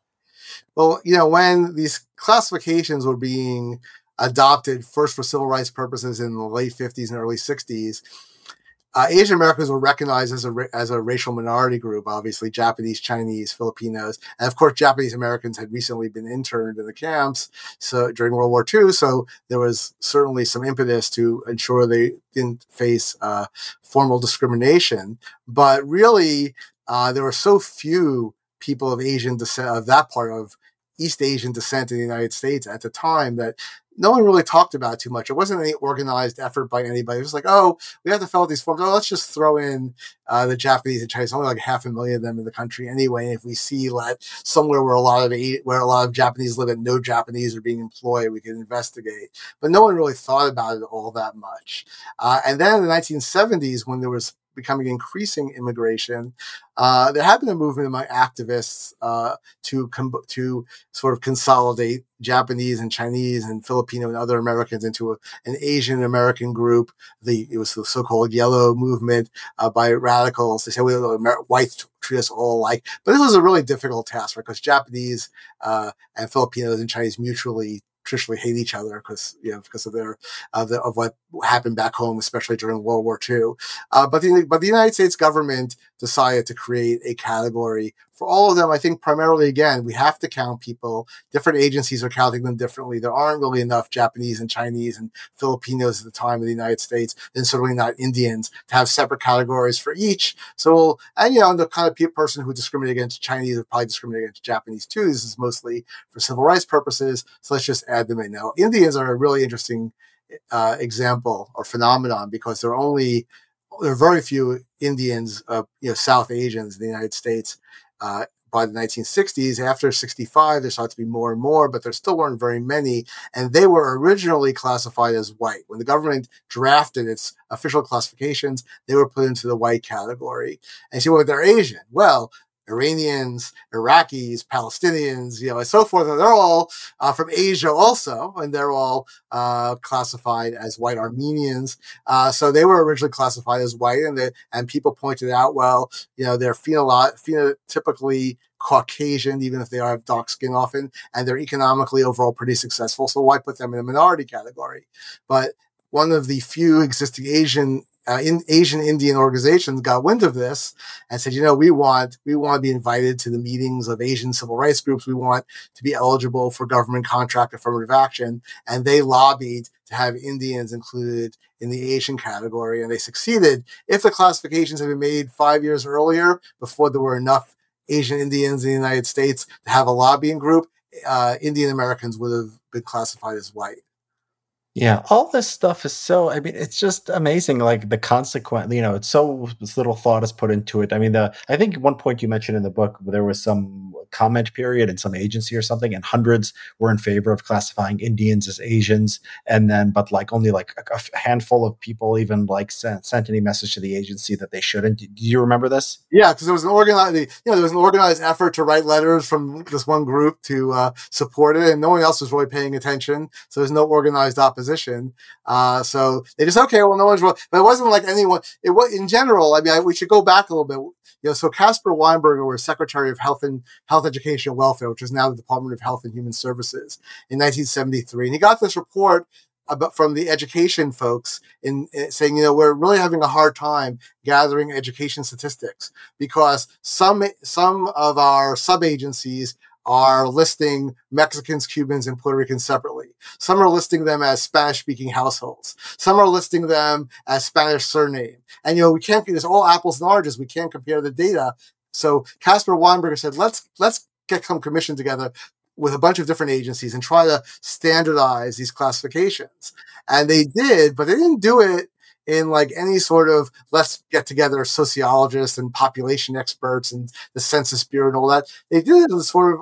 Speaker 2: Well, you know, when these classifications were being adopted first for civil rights purposes in the late 50s and early 60s. Uh, Asian Americans were recognized as a as a racial minority group. Obviously, Japanese, Chinese, Filipinos, and of course, Japanese Americans had recently been interned in the camps. So during World War II, so there was certainly some impetus to ensure they didn't face uh, formal discrimination. But really, uh, there were so few people of Asian descent of that part of East Asian descent in the United States at the time that no one really talked about too much. It wasn't any organized effort by anybody. It was like, oh, we have to fill out these forms. Oh, let's just throw in uh, the Japanese and Chinese. Only like half a million of them in the country anyway. And if we see that somewhere where a lot of where a lot of Japanese live and no Japanese are being employed, we can investigate. But no one really thought about it all that much. Uh, and then in the 1970s, when there was becoming increasing immigration, uh, there had been a movement among activists uh, to com- to sort of consolidate Japanese and Chinese and Filipino and other Americans into a, an Asian American group. The it was the so-called Yellow Movement uh, by radicals. They said we Amer- whites treat us all alike, but this was a really difficult task because Japanese uh, and Filipinos and Chinese mutually traditionally hate each other because you know because of their of, the, of what happened back home, especially during World War II. Uh, but the but the United States government decided to create a category for all of them. I think primarily again we have to count people. Different agencies are counting them differently. There aren't really enough Japanese and Chinese and Filipinos at the time in the United States, and certainly not Indians to have separate categories for each. So and you know the kind of person who discriminated against Chinese would probably discriminate against Japanese too. This is mostly for civil rights purposes. So let's just add them in now. Indians are a really interesting uh, example or phenomenon because there are only there are very few Indians, uh, you know, South Asians in the United States. Uh, by the 1960s, after 65, there started to be more and more, but there still weren't very many. And they were originally classified as white. When the government drafted its official classifications, they were put into the white category. And so, well, they're Asian. Well, Iranians, Iraqis, Palestinians, you know, and so forth. And they're all uh, from Asia also, and they're all uh, classified as white Armenians. Uh, so they were originally classified as white, and they, and people pointed out, well, you know, they're phenolo- phenotypically Caucasian, even if they are have dark skin often, and they're economically overall pretty successful. So why put them in a minority category? But one of the few existing Asian uh, in Asian Indian organizations got wind of this and said, you know, we want we want to be invited to the meetings of Asian civil rights groups. We want to be eligible for government contract affirmative action, and they lobbied to have Indians included in the Asian category, and they succeeded. If the classifications had been made five years earlier, before there were enough Asian Indians in the United States to have a lobbying group, uh, Indian Americans would have been classified as white.
Speaker 1: Yeah, all this stuff is so I mean, it's just amazing, like, the consequent you know, it's so little thought is put into it. I mean, the I think one point you mentioned in the book, there was some comment period in some agency or something, and hundreds were in favor of classifying Indians as Asians, and then but, like, only, like, a a handful of people even, like, sent sent any message to the agency that they shouldn't. Do you remember this?
Speaker 2: Yeah, because there was an organized you know, there was an organized effort to write letters from this one group to, uh, support it, and no one else was really paying attention, so there's no organized opposition. Uh, so they just okay, well, no one's but it wasn't like anyone. It was in general. I mean, I, we should go back a little bit. You know, so Caspar Weinberger was Secretary of Health and Health Education and Welfare, which is now the Department of Health and Human Services in 1973, and he got this report about from the education folks in, in, saying, you know, we're really having a hard time gathering education statistics because some some of our sub agencies are listing Mexicans, Cubans, and Puerto Ricans separately. Some are listing them as Spanish speaking households. Some are listing them as Spanish surname. And, you know, we can't, there's all apples and oranges. We can't compare the data. So Caspar Weinberger said, let's, let's get some commission together with a bunch of different agencies and try to standardize these classifications. And they did, but they didn't do it in like any sort of let's get together sociologists and population experts and the census bureau and all that. They did it in sort of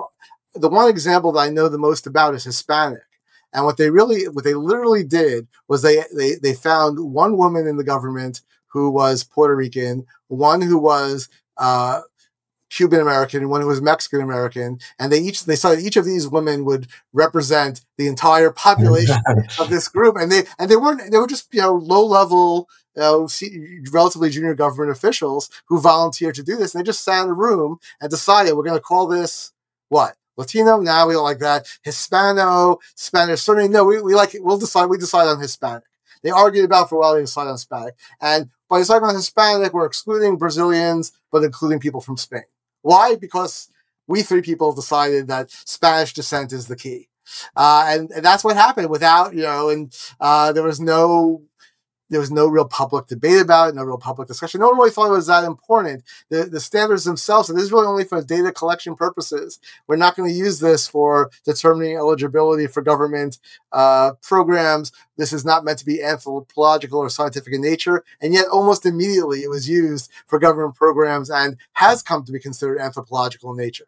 Speaker 2: the one example that I know the most about is Hispanic. And what they really, what they literally did was they they they found one woman in the government who was Puerto Rican, one who was uh, Cuban American and one who was Mexican American, and they each they saw that each of these women would represent the entire population of this group, and they and they weren't they were just you know low level. Uh, relatively junior government officials who volunteered to do this, and they just sat in a room and decided we're going to call this what Latino. Now we don't like that. Hispano, Spanish. Certainly, no, we, we like it. We'll decide. We decide on Hispanic. They argued about for a while. They decided on Hispanic, and by deciding on Hispanic, we're excluding Brazilians, but including people from Spain. Why? Because we three people decided that Spanish descent is the key. Uh, and, and, that's what happened without, you know, and uh, there was no there was no real public debate about it, no real public discussion. No one really thought it was that important. The, the standards themselves, this is really only for data collection purposes. We're not going to use this for determining eligibility for government uh, programs. This is not meant to be anthropological or scientific in nature. And yet, almost immediately, it was used for government programs and has come to be considered anthropological in nature.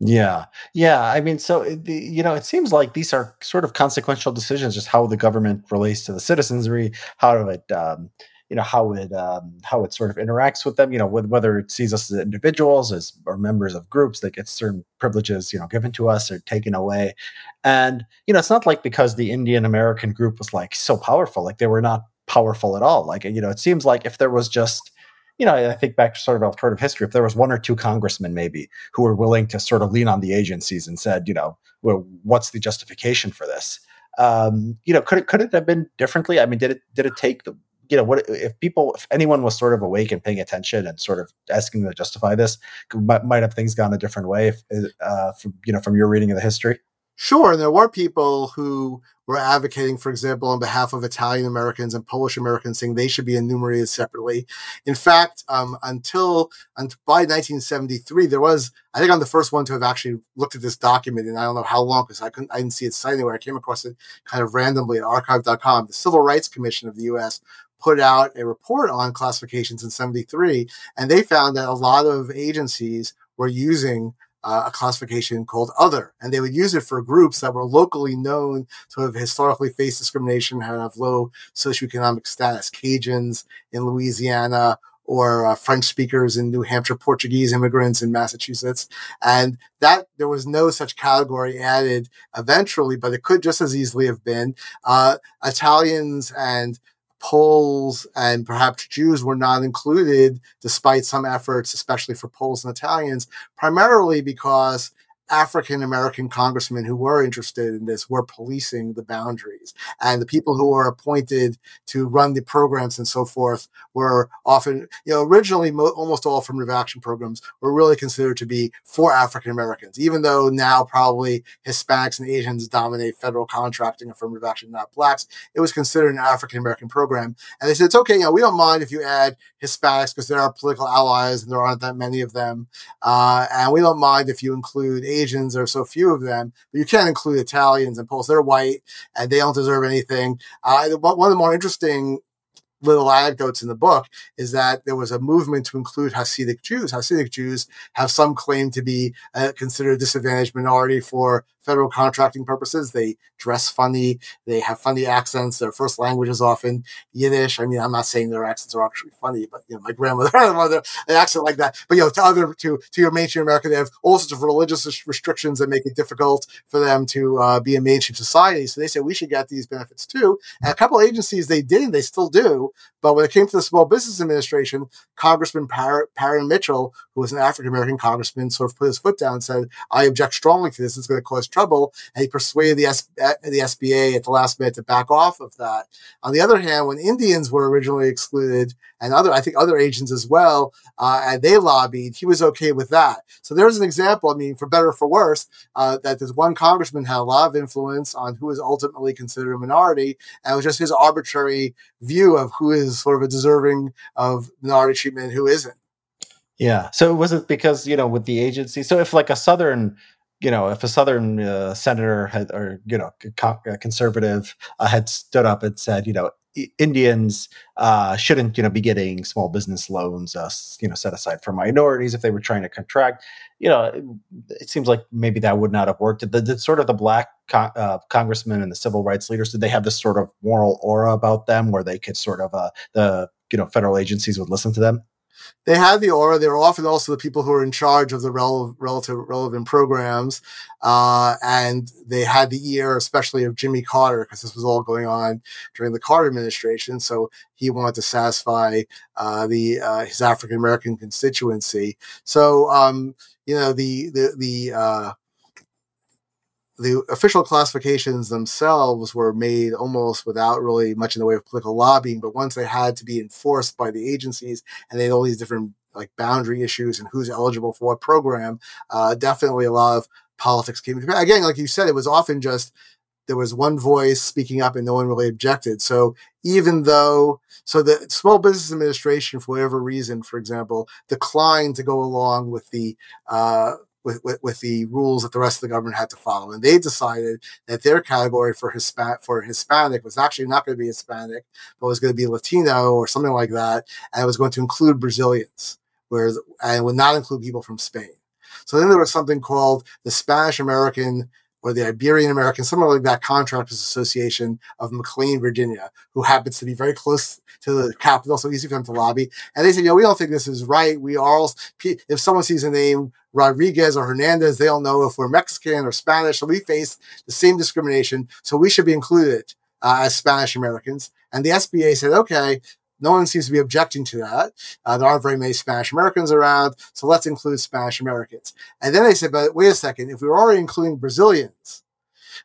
Speaker 1: Yeah. Yeah. I mean, so, you know, it seems like these are sort of consequential decisions, just how the government relates to the citizenry, how it, um, you know, how it, um, how it sort of interacts with them, you know, with, whether it sees us as individuals as or members of groups that get certain privileges, you know, given to us or taken away. And, you know, it's not like because the Indian American group was like so powerful, like they were not powerful at all. Like, you know, it seems like if there was just, you know, I think back to sort of alternative history, if there was one or two congressmen maybe who were willing to sort of lean on the agencies and said, you know, well, what's the justification for this? Um, you know, could it could it have been differently? I mean, did it did it take the you know what if people if anyone was sort of awake and paying attention and sort of asking them to justify this might, might have things gone a different way if, uh, from you know from your reading of the history
Speaker 2: Sure, and there were people who were advocating, for example, on behalf of Italian Americans and Polish Americans, saying they should be enumerated separately. In fact, um, until, until by 1973, there was I think I'm the first one to have actually looked at this document, and I don't know how long because I couldn't I didn't see it cited anywhere. I came across it kind of randomly at archive.com. The Civil Rights Commission of the U.S. put out a report on classifications in 73, and they found that a lot of agencies were using uh, a classification called other, and they would use it for groups that were locally known to have historically faced discrimination, have low socioeconomic status, Cajuns in Louisiana or uh, French speakers in New Hampshire, Portuguese immigrants in Massachusetts. And that there was no such category added eventually, but it could just as easily have been uh, Italians and Poles and perhaps Jews were not included, despite some efforts, especially for Poles and Italians, primarily because African American congressmen who were interested in this were policing the boundaries. And the people who were appointed to run the programs and so forth were often, you know, originally mo- almost all affirmative action programs were really considered to be for African Americans, even though now probably Hispanics and Asians dominate federal contracting affirmative action, not blacks. It was considered an African American program. And they said, it's okay, you know, we don't mind if you add Hispanics because they're our political allies and there aren't that many of them. Uh, and we don't mind if you include Asians, are so few of them, but you can't include Italians and Poles. They're white and they don't deserve anything. Uh, one of the more interesting little anecdotes in the book is that there was a movement to include Hasidic Jews. Hasidic Jews have some claim to be uh, considered a disadvantaged minority for federal contracting purposes. They dress funny. They have funny accents. Their first language is often Yiddish. I mean, I'm not saying their accents are actually funny, but you know, my grandmother had an accent like that. But you know, to other to to your mainstream America, they have all sorts of religious restrictions that make it difficult for them to uh, be in mainstream society. So they said we should get these benefits too. And a couple agencies they didn't. they still do. But when it came to the Small Business Administration, Congressman Parren Mitchell, who was an African American congressman, sort of put his foot down and said, "I object strongly to this. It's going to cause trouble, and he persuaded the, S- the SBA at the last minute to back off of that. On the other hand, when Indians were originally excluded, and other, I think other agents as well, uh, and they lobbied, he was okay with that. So there's an example, I mean, for better or for worse, uh, that this one congressman had a lot of influence on who is ultimately considered a minority, and it was just his arbitrary view of who is sort of a deserving of minority treatment and who isn't.
Speaker 1: Yeah. So it was it because, you know, with the agency, so if like a Southern you know, if a Southern uh, senator had, or you know, co- conservative uh, had stood up and said, you know, Indians uh, shouldn't, you know, be getting small business loans, uh, you know, set aside for minorities if they were trying to contract. You know, it, it seems like maybe that would not have worked. The, the sort of the black uh, congressmen and the civil rights leaders did they have this sort of moral aura about them where they could sort of uh, the you know federal agencies would listen to them?
Speaker 2: They had the aura. They were often also the people who were in charge of the rel- relative relevant programs, uh, and they had the ear, especially of Jimmy Carter, because this was all going on during the Carter administration. So he wanted to satisfy uh, the uh, his African American constituency. So um, you know the the the uh, the official classifications themselves were made almost without really much in the way of political lobbying, but once they had to be enforced by the agencies and they had all these different like boundary issues and who's eligible for what program, uh, definitely a lot of politics came into play. Again, like you said, it was often just there was one voice speaking up and no one really objected. So even though, so the Small Business Administration, for whatever reason, for example, declined to go along with the uh, with, with, with, the rules that the rest of the government had to follow. And they decided that their category for Hispanic, for Hispanic was actually not going to be Hispanic, but was going to be Latino or something like that. And it was going to include Brazilians, whereas, and would not include people from Spain. So then there was something called the Spanish American or the Iberian American, something like that, Contractors Association of McLean, Virginia, who happens to be very close to the capital, so easy for them to lobby. And they said, you know, we don't think this is right. We are, if someone sees a name Rodriguez or Hernandez, they don't know if we're Mexican or Spanish. So we face the same discrimination. So we should be included uh, as Spanish Americans. And the SBA said, okay, no one seems to be objecting to that. Uh, there aren't very many Spanish Americans around, so let's include Spanish Americans. And then they said, but wait a second, if we are already including Brazilians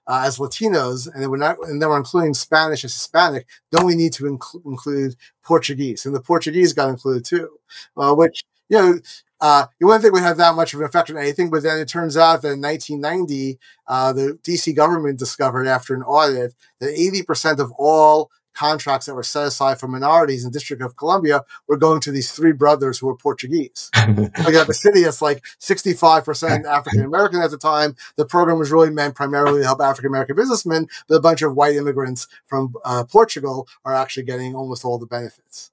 Speaker 2: uh, as Latinos, and then we're not, and then we're including Spanish as Hispanic, don't we need to inc- include Portuguese? And the Portuguese got included too, uh, which you know. Uh, you wouldn't think we have that much of an effect on anything, but then it turns out that in 1990, uh, the DC government discovered after an audit that 80% of all contracts that were set aside for minorities in the District of Columbia were going to these three brothers who were Portuguese. you have a city that's like 65% African American at the time. The program was really meant primarily to help African American businessmen, but a bunch of white immigrants from uh, Portugal are actually getting almost all the benefits.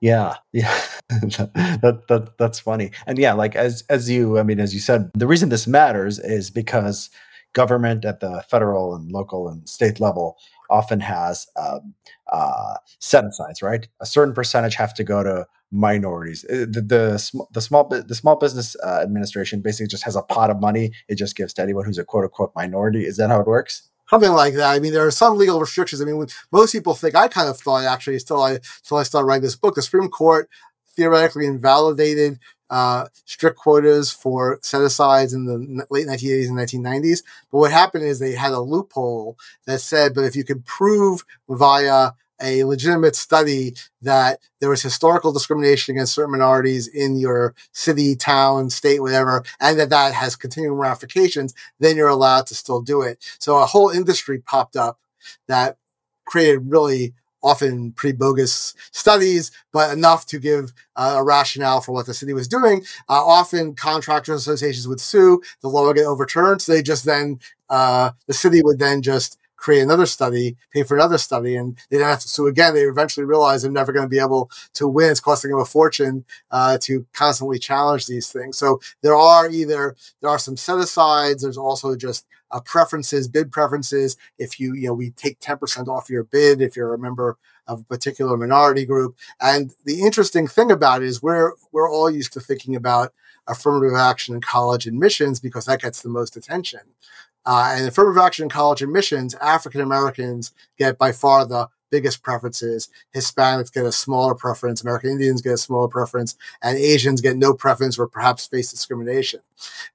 Speaker 1: Yeah, yeah, that, that that's funny, and yeah, like as as you, I mean, as you said, the reason this matters is because government at the federal and local and state level often has um, uh, set asides, right? A certain percentage have to go to minorities. Uh, the the, the small the small business uh, administration basically just has a pot of money. It just gives to anyone who's a quote unquote minority. Is that how it works?
Speaker 2: Something like that. I mean, there are some legal restrictions. I mean, most people think, I kind of thought actually, until I until I started writing this book, the Supreme Court theoretically invalidated uh, strict quotas for set asides in the late 1980s and 1990s. But what happened is they had a loophole that said, but if you could prove via a legitimate study that there was historical discrimination against certain minorities in your city, town, state, whatever, and that that has continuing ramifications, then you're allowed to still do it. So a whole industry popped up that created really often pretty bogus studies, but enough to give uh, a rationale for what the city was doing. Uh, often contractors associations would sue, the law would get overturned. So they just then, uh, the city would then just create another study, pay for another study, and they don't have to sue again. They eventually realize they're never going to be able to win. It's costing them a fortune uh, to constantly challenge these things. So there are either there are some set asides. There's also just uh, preferences, bid preferences. If you, you know, we take 10% off your bid if you're a member of a particular minority group. And the interesting thing about it is we're, we're all used to thinking about affirmative action in college admissions because that gets the most attention. Uh, and affirmative action in college admissions, African Americans get by far the biggest preferences. Hispanics get a smaller preference. American Indians get a smaller preference, and Asians get no preference or perhaps face discrimination.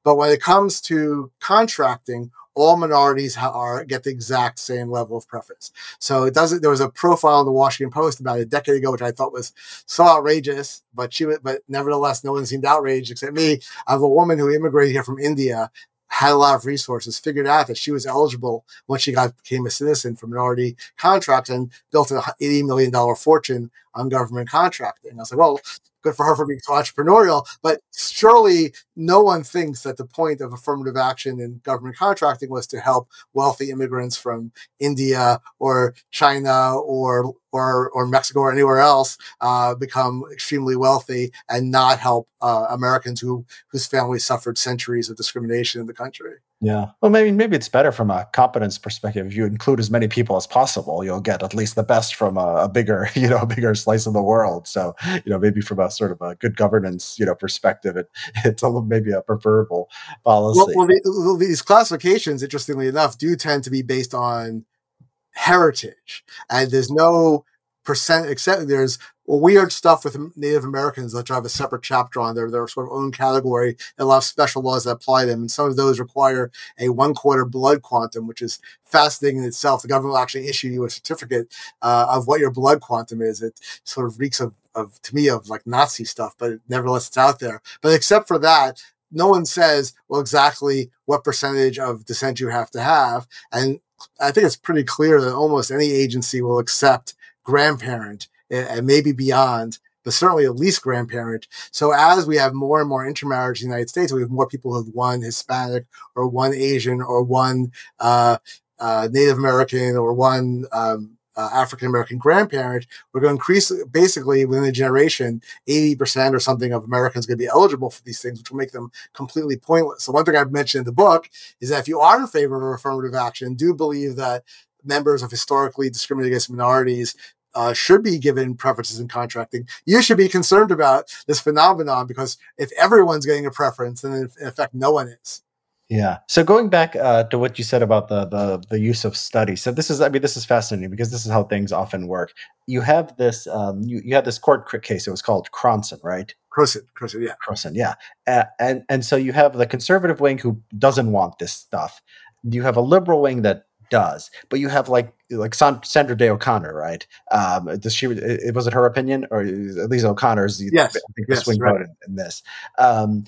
Speaker 2: But when it comes to contracting, all minorities are get the exact same level of preference. So it doesn't. There was a profile in the Washington Post about a decade ago, which I thought was so outrageous, but she, but nevertheless, no one seemed outraged except me. Of a woman who immigrated here from India had a lot of resources, figured out that she was eligible once she got became a citizen from an already contract and built an $80 million fortune on government contracting. I was like, well, good for her for being so entrepreneurial. But surely no one thinks that the point of affirmative action in government contracting was to help wealthy immigrants from India or China or or, or Mexico or anywhere else uh, become extremely wealthy and not help uh, Americans who whose families suffered centuries of discrimination in the country.
Speaker 1: Yeah. Well, maybe maybe it's better from a competence perspective. If you include as many people as possible, you'll get at least the best from a, a, bigger, you know, a bigger slice of the world. So, you know, maybe from a sort of a good governance, you know, perspective, it, it's a little, maybe a preferable policy.
Speaker 2: Well, well, the, well, these classifications, interestingly enough, do tend to be based on heritage, and there's no percent except there's weird stuff with Native Americans that have a separate chapter on their their sort of own category and a lot of special laws that apply to them. And some of those require a one quarter blood quantum, which is fascinating in itself. The government will actually issue you a certificate uh, of what your blood quantum is. It sort of reeks of, of to me of like Nazi stuff, but nevertheless it's out there. But except for that, no one says, well, exactly what percentage of descent you have to have. And I think it's pretty clear that almost any agency will accept grandparent and maybe beyond but certainly at least grandparent. So as we have more and more intermarriage in the United States, we have more people who have one Hispanic or one Asian or one uh, uh, Native American or one um, uh, African American grandparent, we're going to increase basically within a generation, 80% or something of Americans going to be eligible for these things, which will make them completely pointless. So, one thing I've mentioned in the book is that if you are in favor of affirmative action, do believe that members of historically discriminated against minorities uh, should be given preferences in contracting. You should be concerned about this phenomenon because if everyone's getting a preference, then in effect, no one is.
Speaker 1: Yeah. So going back uh, to what you said about the, the the use of study. So this is, I mean, this is fascinating because this is how things often work. You have this, um, you, you had this court case. It was called Cronson, right?
Speaker 2: Cronson, Cronson, yeah.
Speaker 1: Cronson, yeah. Uh, and and so you have the conservative wing who doesn't want this stuff. You have a liberal wing that does, but you have like like Sandra Day O'Connor, right? Um, does she? It, was it her opinion, or at least O'Connor's?
Speaker 2: Yes, I think
Speaker 1: the
Speaker 2: yes,
Speaker 1: swing right. vote in, in this. Um,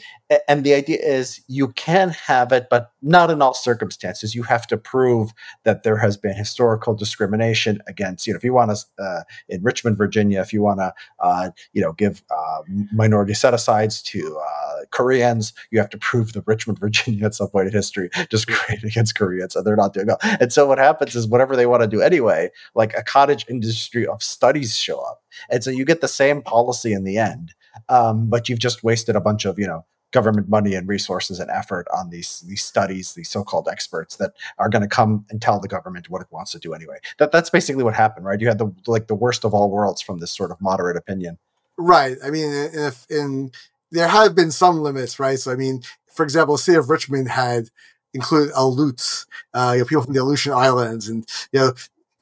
Speaker 1: and the idea is you can have it, but not in all circumstances. You have to prove that there has been historical discrimination against. You know, if you want to uh, in Richmond, Virginia, if you want to, uh, you know, give uh, minority set asides to uh, Koreans, you have to prove the Richmond, Virginia, at some point in history, discriminated against Koreans, and they're not doing well. And so what happens is whatever they want to do anyway, like a cottage industry of studies show up. And so you get the same policy in the end, um, but you've just wasted a bunch of, you know, government money and resources and effort on these these studies, these so-called experts that are going to come and tell the government what it wants to do anyway. That that's basically what happened, right? You had the like the worst of all worlds from this sort of moderate opinion.
Speaker 2: Right. I mean, if in there have been some limits, right? So I mean, for example, the city of Richmond had include Aleuts, uh, you know, people from the Aleutian Islands, and you know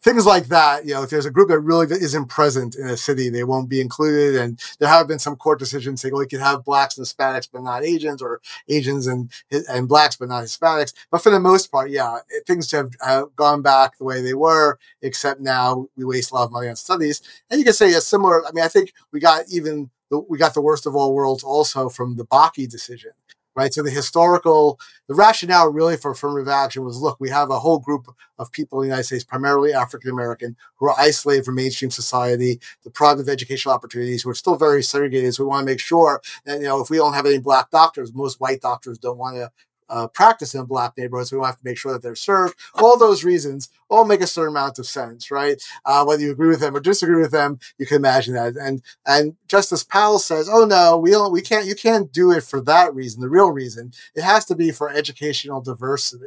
Speaker 2: things like that. You know, if there's a group that really isn't present in a city, they won't be included. And there have been some court decisions saying, well, you can have blacks and Hispanics, but not Asians, or Asians and and blacks, but not Hispanics. But for the most part, yeah, things have, have gone back the way they were, except now we waste a lot of money on studies. And you can say a similar. I mean, I think we got even we got the worst of all worlds also from the Bakke decision right? So the historical, the rationale really for affirmative action was, look, we have a whole group of people in the United States, primarily African American, who are isolated from mainstream society, deprived of educational opportunities, who are still very segregated. So we want to make sure that, you know, if we don't have any black doctors, most white doctors don't want to uh, practice in black neighborhoods. We have to make sure that they're served. All those reasons all make a certain amount of sense, right? Uh, whether you agree with them or disagree with them, you can imagine that. And and Justice Powell says, "Oh no, we don't. We can't. You can't do it for that reason. The real reason it has to be for educational diversity."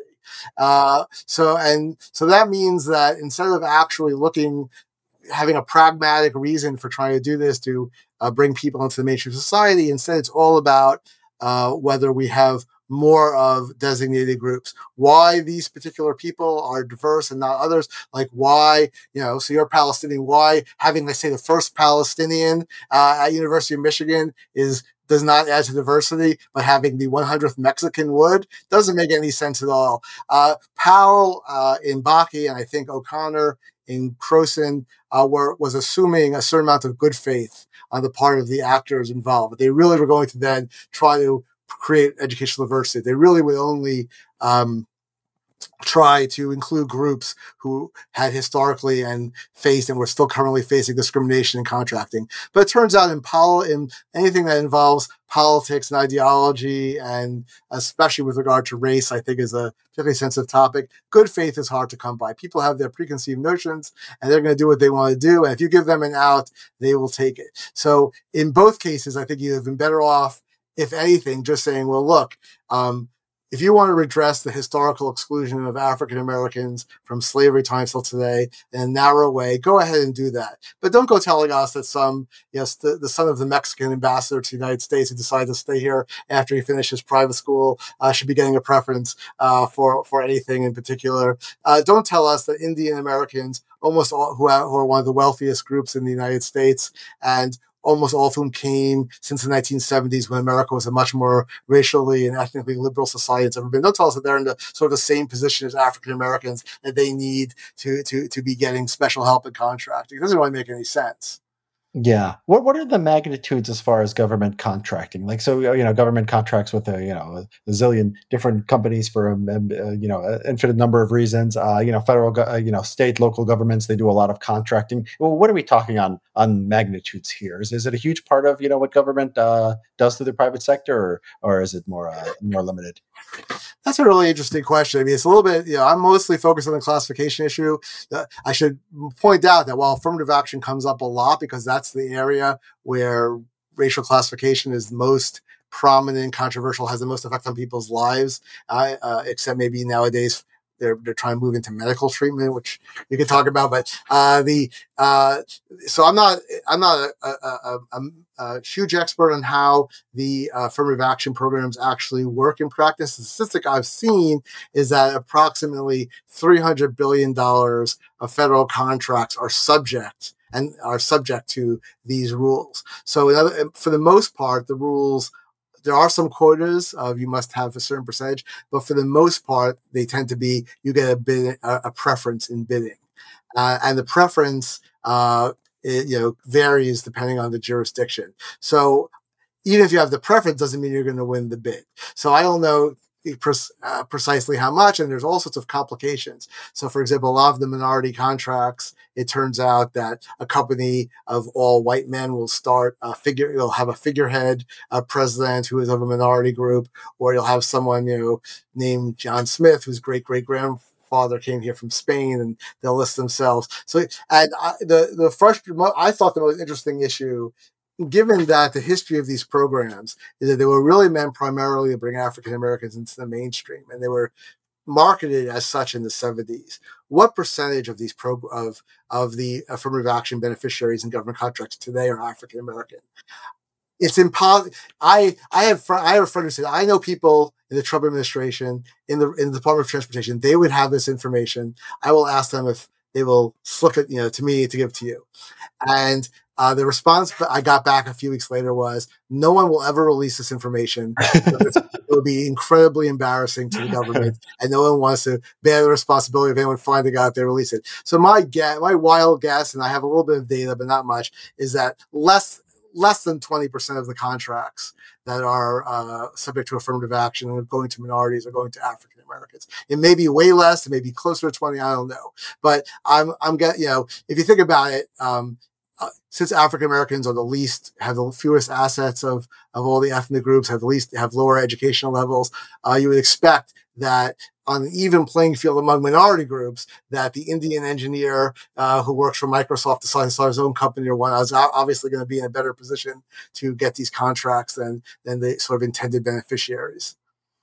Speaker 2: Uh, so and so that means that instead of actually looking having a pragmatic reason for trying to do this to uh, bring people into the mainstream society. Instead, it's all about uh, whether we have more of designated groups. Why these particular people are diverse and not others? Like why, you know, so you're Palestinian. Why having, let's say, the first Palestinian uh, at University of Michigan is does not add to diversity, but having the 100th Mexican would doesn't make any sense at all. Uh, Powell uh, in Bakke and I think O'Connor in Cronson uh, were was assuming a certain amount of good faith on the part of the actors involved. They really were going to then try to create educational diversity. They really would only um, try to include groups who had historically and faced and were still currently facing discrimination in contracting. But it turns out in, pol- in anything that involves politics and ideology, and especially with regard to race, I think is a particularly sensitive topic. Good faith is hard to come by. People have their preconceived notions and they're going to do what they want to do. And if you give them an out, they will take it. So in both cases, I think you have been better off if anything, just saying, well, look, um, if you want to redress the historical exclusion of African Americans from slavery times till today in a narrow way, go ahead and do that. But don't go telling us that some, yes, the, the son of the Mexican ambassador to the United States who decided to stay here after he finished his private school uh, should be getting a preference uh, for for anything in particular. Uh, don't tell us that Indian Americans, almost all who are, who are one of the wealthiest groups in the United States, and almost all of whom came since the 1970s when America was a much more racially and ethnically liberal society it's ever been. Don't tell us that they're in the sort of the same position as African Americans that they need to, to, to be getting special help and contracting. It doesn't really make any sense.
Speaker 1: Yeah. What what are the magnitudes as far as government contracting? Like, so you know, government contracts with a you know a zillion different companies for a, uh, you know an infinite number of reasons. Uh, you know, federal, uh, you know, state, local governments they do a lot of contracting. Well, what are we talking on on magnitudes here? Is, is it a huge part of you know what government uh, does to the private sector, or or is it more uh, more limited?
Speaker 2: That's a really interesting question. I mean, it's a little bit, you know, I'm mostly focused on the classification issue. Uh, I should point out that while affirmative action comes up a lot because that's the area where racial classification is most prominent, controversial, has the most effect on people's lives, uh, uh, except maybe nowadays they're they're trying to move into medical treatment, which you can talk about. But uh, the uh, so I'm not I'm not a, a, a, a huge expert on how the uh, affirmative action programs actually work in practice. The statistic I've seen is that approximately 300 billion dollars of federal contracts are subject and are subject to these rules. So, other, for the most part, the rules there are some quotas of you must have a certain percentage, but for the most part, they tend to be you get a bid a, a preference in bidding, uh, and the preference uh, it, you know varies depending on the jurisdiction. So even if you have the preference, doesn't mean you're going to win the bid. So I don't know uh, precisely how much, and there's all sorts of complications. So, for example, a lot of the minority contracts, it turns out that a company of all white men will start a figure, you'll have a figurehead a president who is of a minority group, or you'll have someone you know named John Smith, whose great great grandfather came here from Spain, and they'll list themselves. So, and I, the the first, I thought the most interesting issue given that the history of these programs is that they were really meant primarily to bring African Americans into the mainstream, and they were marketed as such in the 70s. What percentage of these pro of of the affirmative action beneficiaries in government contracts today are African American? It's impossible. I I have fr- I have a friend who said I know people in the Trump administration in the in the Department of Transportation. They would have this information. I will ask them if they will slip it, you know, to me to give to you. And uh, the response I got back a few weeks later was, "No one will ever release this information. it would be incredibly embarrassing to the government, and no one wants to bear the responsibility of anyone finding out they release it." So my guess, my wild guess, and I have a little bit of data, but not much, is that less less than twenty percent of the contracts that are uh, subject to affirmative action and going to minorities are going to African Americans. It may be way less, it may be closer to 20, I don't know. But I'm, I'm getting, you know, if you think about it, um, uh, since African Americans are the least, have the fewest assets of of all the ethnic groups, have the least, have lower educational levels, uh, you would expect that on an even playing field among minority groups, that the Indian engineer uh, who works for Microsoft decides to start his own company or one is obviously going to be in a better position to get these contracts than than the sort of intended beneficiaries.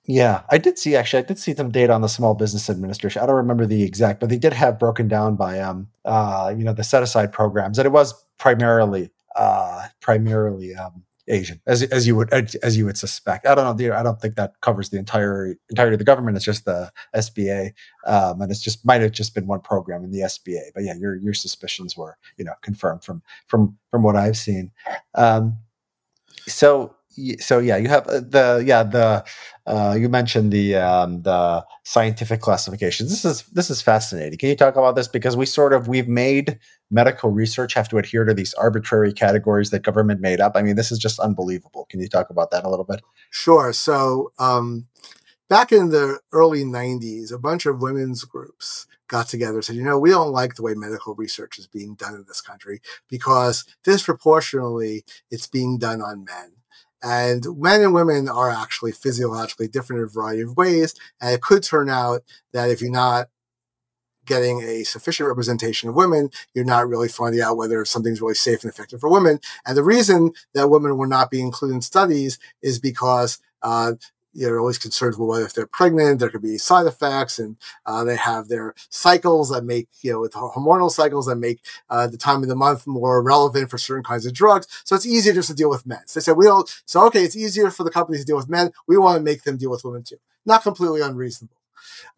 Speaker 1: Yeah, I did see actually. I did see some data on the Small Business Administration. I don't remember the exact, but they did have broken down by um uh you know the set aside programs, and it was primarily uh primarily um Asian, as as you would as you would suspect. I don't know. I don't think that covers the entire entirety of the government. It's just the SBA, um, and it's just might have just been one program in the SBA. But yeah, your your suspicions were you know confirmed from from from what I've seen. Um, so so yeah, you have uh, the yeah the uh, you mentioned the um, the scientific classifications. This is this is fascinating. Can you talk about this because we sort of we've made medical research have to adhere to these arbitrary categories that government made up. I mean, this is just unbelievable. Can you talk about that a little bit?
Speaker 2: Sure. So um, back in the early '90s, a bunch of women's groups got together and said, you know, we don't like the way medical research is being done in this country because disproportionately it's being done on men. And men and women are actually physiologically different in a variety of ways. And it could turn out that if you're not getting a sufficient representation of women, you're not really finding out whether something's really safe and effective for women. And the reason that women will not be included in studies is because uh, you're always concerned with whether if they're pregnant, there could be side effects, and uh, they have their cycles that make, you know, with hormonal cycles that make uh, the time of the month more relevant for certain kinds of drugs. So it's easier just to deal with men. So they said, we don't, so okay, it's easier for the companies to deal with men. We want to make them deal with women too. Not completely unreasonable.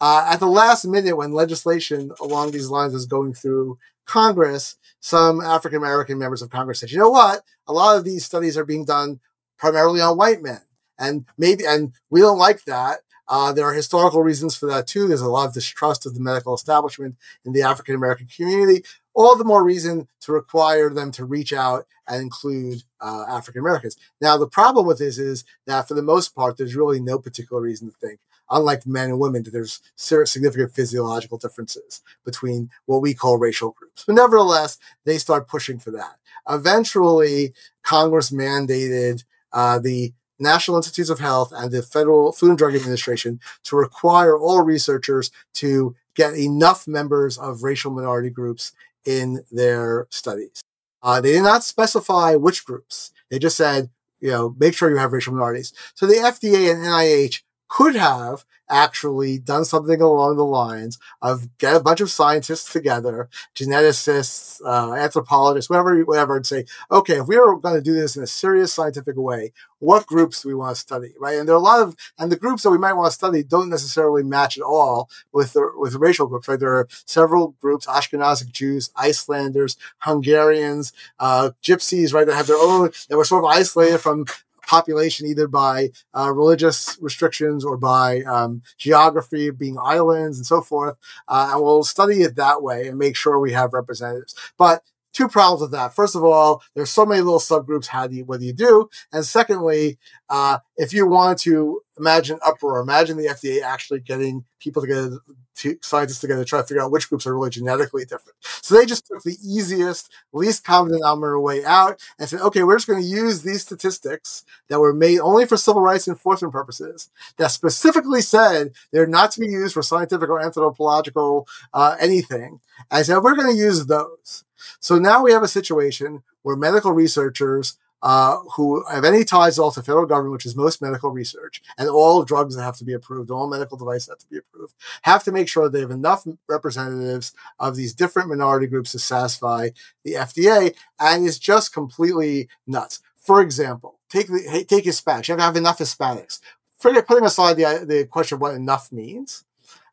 Speaker 2: Uh, at the last minute, when legislation along these lines was going through Congress, some African American members of Congress said, you know what? A lot of these studies are being done primarily on white men and maybe and we don't like that Uh, there are historical reasons for that too. There's a lot of distrust of the medical establishment in the African American community. All the more reason to require them to reach out and include uh, African Americans. Now, the problem with this is that for the most part, there's really no particular reason to think, unlike men and women, that there's significant physiological differences between what we call racial groups. But nevertheless, they start pushing for that. Eventually, Congress mandated uh, the National Institutes of Health and the Federal Food and Drug Administration to require all researchers to get enough members of racial minority groups in their studies. Uh, they did not specify which groups. They just said, you know, make sure you have racial minorities. So the FDA and NIH could have actually done something along the lines of get a bunch of scientists together, geneticists, uh, anthropologists, whatever, whatever, and say, okay, if we are going to do this in a serious scientific way, what groups do we want to study, right? And there are a lot of, and the groups that we might want to study don't necessarily match at all with the, with the racial groups, right? There are several groups, Ashkenazic Jews, Icelanders, Hungarians, uh, Gypsies, right, that have their own, that were sort of isolated from population either by uh, religious restrictions or by um, geography, being islands and so forth. Uh, and we'll study it that way and make sure we have representatives. But two problems with that. First of all, there's so many little subgroups. How do you, what do you do? And secondly, uh, if you want to imagine uproar, imagine the FDA actually getting people together, to, scientists together, to try to figure out which groups are really genetically different. So they just took the easiest, least common denominator way out and said, okay, we're just going to use these statistics that were made only for civil rights enforcement purposes that specifically said they're not to be used for scientific or anthropological uh, anything. And said, we're going to use those. So now we have a situation where medical researchers uh, who have any ties at all to federal government, which is most medical research, and all drugs that have to be approved, all medical devices have to be approved, have to make sure that they have enough representatives of these different minority groups to satisfy the FDA, and it's just completely nuts. For example, take the, take Hispanics. You have to have enough Hispanics. Forget putting aside the the question of what enough means,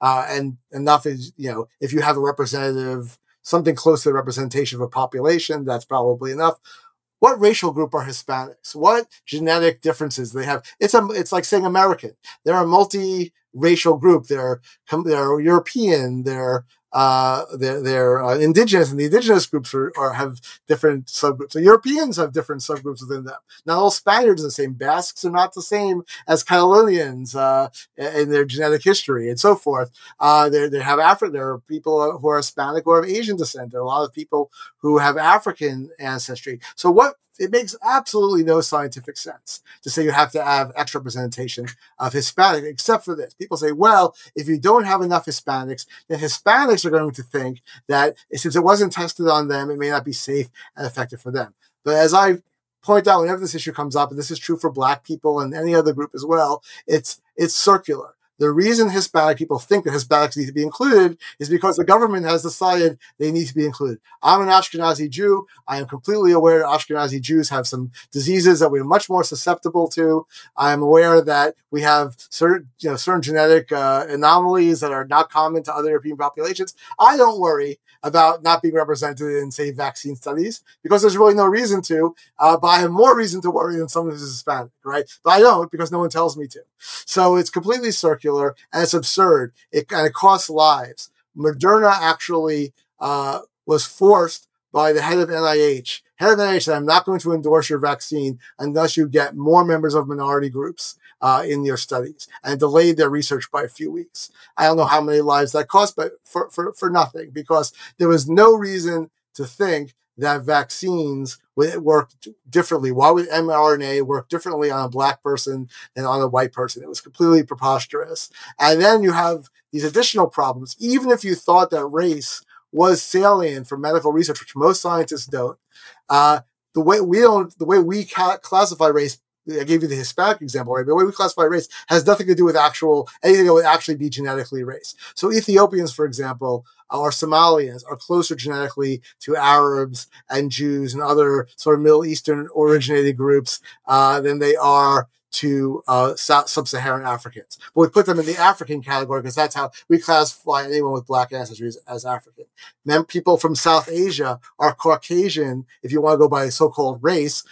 Speaker 2: uh, and enough is you know if you have a representative something close to the representation of a population, that's probably enough. What racial group are Hispanics? What genetic differences they have? It's a, it's like saying American. They're a multi-racial group. They're, they're European. They're uh, they're, they're uh, indigenous, and the indigenous groups are, are, have different subgroups. So Europeans have different subgroups within them. Not all Spaniards are the same. Basques are not the same as Catalonians uh, in their genetic history, and so forth. Uh, they have African. There are people who are Hispanic or of Asian descent. There are a lot of people who have African ancestry. So what it makes absolutely no scientific sense to say you have to have extra representation of Hispanic, except for this. People say, well, if you don't have enough Hispanics, then Hispanics are going to think that since it wasn't tested on them, it may not be safe and effective for them. But as I point out, whenever this issue comes up, and this is true for Black people and any other group as well, it's it's circular. The reason Hispanic people think that Hispanics need to be included is because the government has decided they need to be included. I'm an Ashkenazi Jew. I am completely aware that Ashkenazi Jews have some diseases that we're much more susceptible to. I'm aware that we have certain, you know, certain genetic uh, anomalies that are not common to other European populations. I don't worry about not being represented in, say, vaccine studies because there's really no reason to. Uh, but I have more reason to worry than someone who's Hispanic, right? But I don't because no one tells me to. So it's completely circular and it's absurd. It and it costs lives. Moderna actually uh, was forced by the head of NIH. Head of NIH said, "I'm not going to endorse your vaccine unless you get more members of minority groups." uh, in your studies and delayed their research by a few weeks. I don't know how many lives that cost, but for, for, for nothing, because there was no reason to think that vaccines would work differently. Why would mRNA work differently on a black person than on a white person? It was completely preposterous. And then you have these additional problems. Even if you thought that race was salient for medical research, which most scientists don't, uh, the way we don't, the way we ca- classify race I gave you the Hispanic example, right? But the way we classify race has nothing to do with actual anything that would actually be genetically race. So Ethiopians, for example, or Somalians are closer genetically to Arabs and Jews and other sort of Middle Eastern originated groups uh, than they are to uh, sub-Saharan Africans. But we put them in the African category because that's how we classify anyone with black ancestry as, as African. Then people from South Asia are Caucasian, if you want to go by so-called race,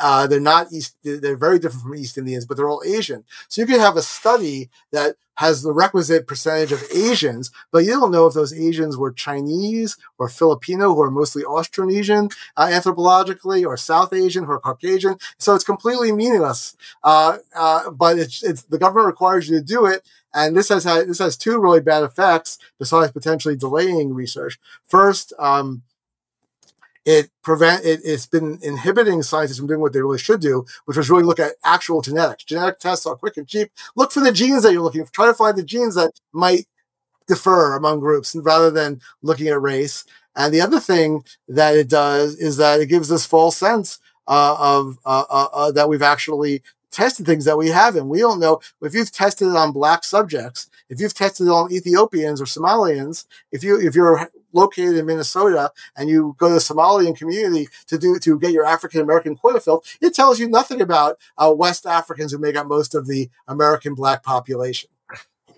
Speaker 2: uh, they're not East, they're very different from East Indians, but they're all Asian. So you can have a study that has the requisite percentage of Asians, but you don't know if those Asians were Chinese or Filipino, who are mostly Austronesian uh, anthropologically, or South Asian, who are Caucasian. So it's completely meaningless. Uh, uh, but it's, it's, the government requires you to do it. And this has had, this has two really bad effects besides potentially delaying research. First, um, it prevent it, it's been inhibiting scientists from doing what they really should do, which was really look at actual genetics. Genetic tests are quick and cheap. Look for the genes that you're looking for. Try to find the genes that might differ among groups rather than looking at race. And the other thing that it does is that it gives this false sense uh, of uh, uh, uh that we've actually tested things that we haven't. We don't know if you've tested it on black subjects, if you've tested it on Ethiopians or Somalians, if you if you're located in Minnesota and you go to the Somalian community to do to get your African American quota filled, it tells you nothing about uh, West Africans who make up most of the American black population.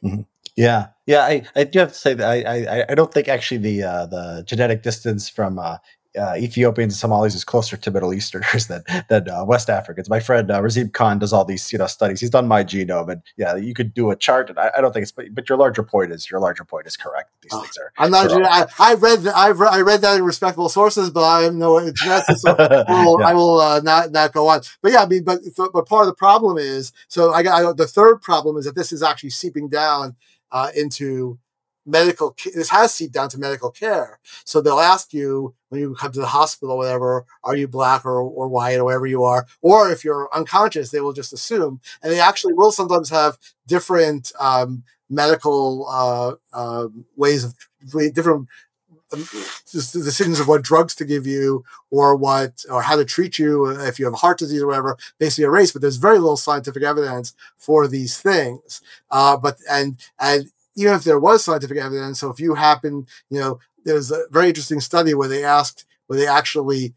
Speaker 1: Mm-hmm. Yeah, yeah, I, I do have to say that I, I, I don't think actually the uh, the genetic distance from uh, uh, Ethiopians and Somalis is closer to Middle Easterners than than uh, West Africans. My friend uh, Razib Khan does all these you know studies. He's done my genome, and yeah, you could do a chart. And I, I don't think it's but, but, your larger point is your larger point is correct. These oh, things are.
Speaker 2: I'm not. I, I read the, I've I read that in respectable sources, but I am no geneticists, so I will, yeah. I will uh, not not go on. But yeah, I mean, but but part of the problem is so I got I, the third problem is that this is actually seeping down uh, into medical this has seeped down to medical care. So they'll ask you when you come to the hospital or whatever are you black or, or white or whatever you are? Or if you're unconscious they will just assume. And they actually will sometimes have different um, medical uh, uh, ways of different um, decisions of what drugs to give you or what or how to treat you if you have heart disease or whatever basically a race. But there's very little scientific evidence for these things. Uh, but and and even if there was scientific evidence, so if you happen, you know, there's a very interesting study where they asked, where they actually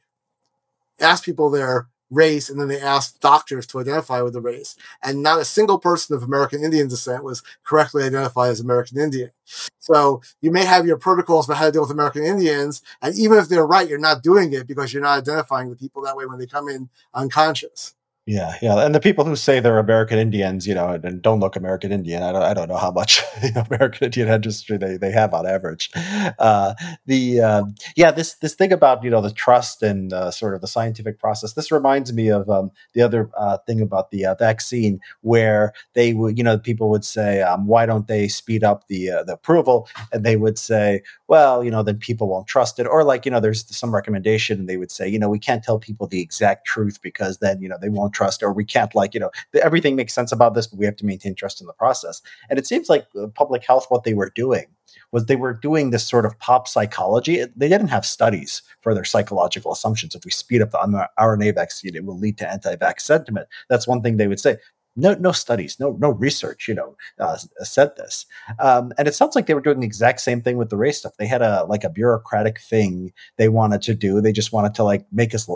Speaker 2: asked people their race and then they asked doctors to identify with the race. And not a single person of American Indian descent was correctly identified as American Indian. So you may have your protocols about how to deal with American Indians. And even if they're right, you're not doing it because you're not identifying the people that way when they come in unconscious.
Speaker 1: Yeah, yeah, and the people who say they're American Indians, you know, and don't look American Indian, I don't, I don't know how much you know, American Indian ancestry they, they have on average. Uh, the uh, yeah, this this thing about you know the trust and uh, sort of the scientific process. This reminds me of um, the other uh, thing about the uh, vaccine, where they would you know people would say, um, why don't they speed up the uh, the approval? And they would say, well, you know, then people won't trust it, or like you know, there's some recommendation, and they would say, you know, we can't tell people the exact truth because then you know they won't trust or we can't like you know everything makes sense about this but we have to maintain trust in the process. And it seems like uh, public health what they were doing was they were doing this sort of pop psychology. They didn't have studies for their psychological assumptions. If we speed up the rna vaccine it will lead to anti-vax sentiment. That's one thing they would say no no studies, no no research, you know, uh, said this. Um, and it sounds like they were doing the exact same thing with the race stuff. They had a like a bureaucratic thing they wanted to do. They just wanted to like make us,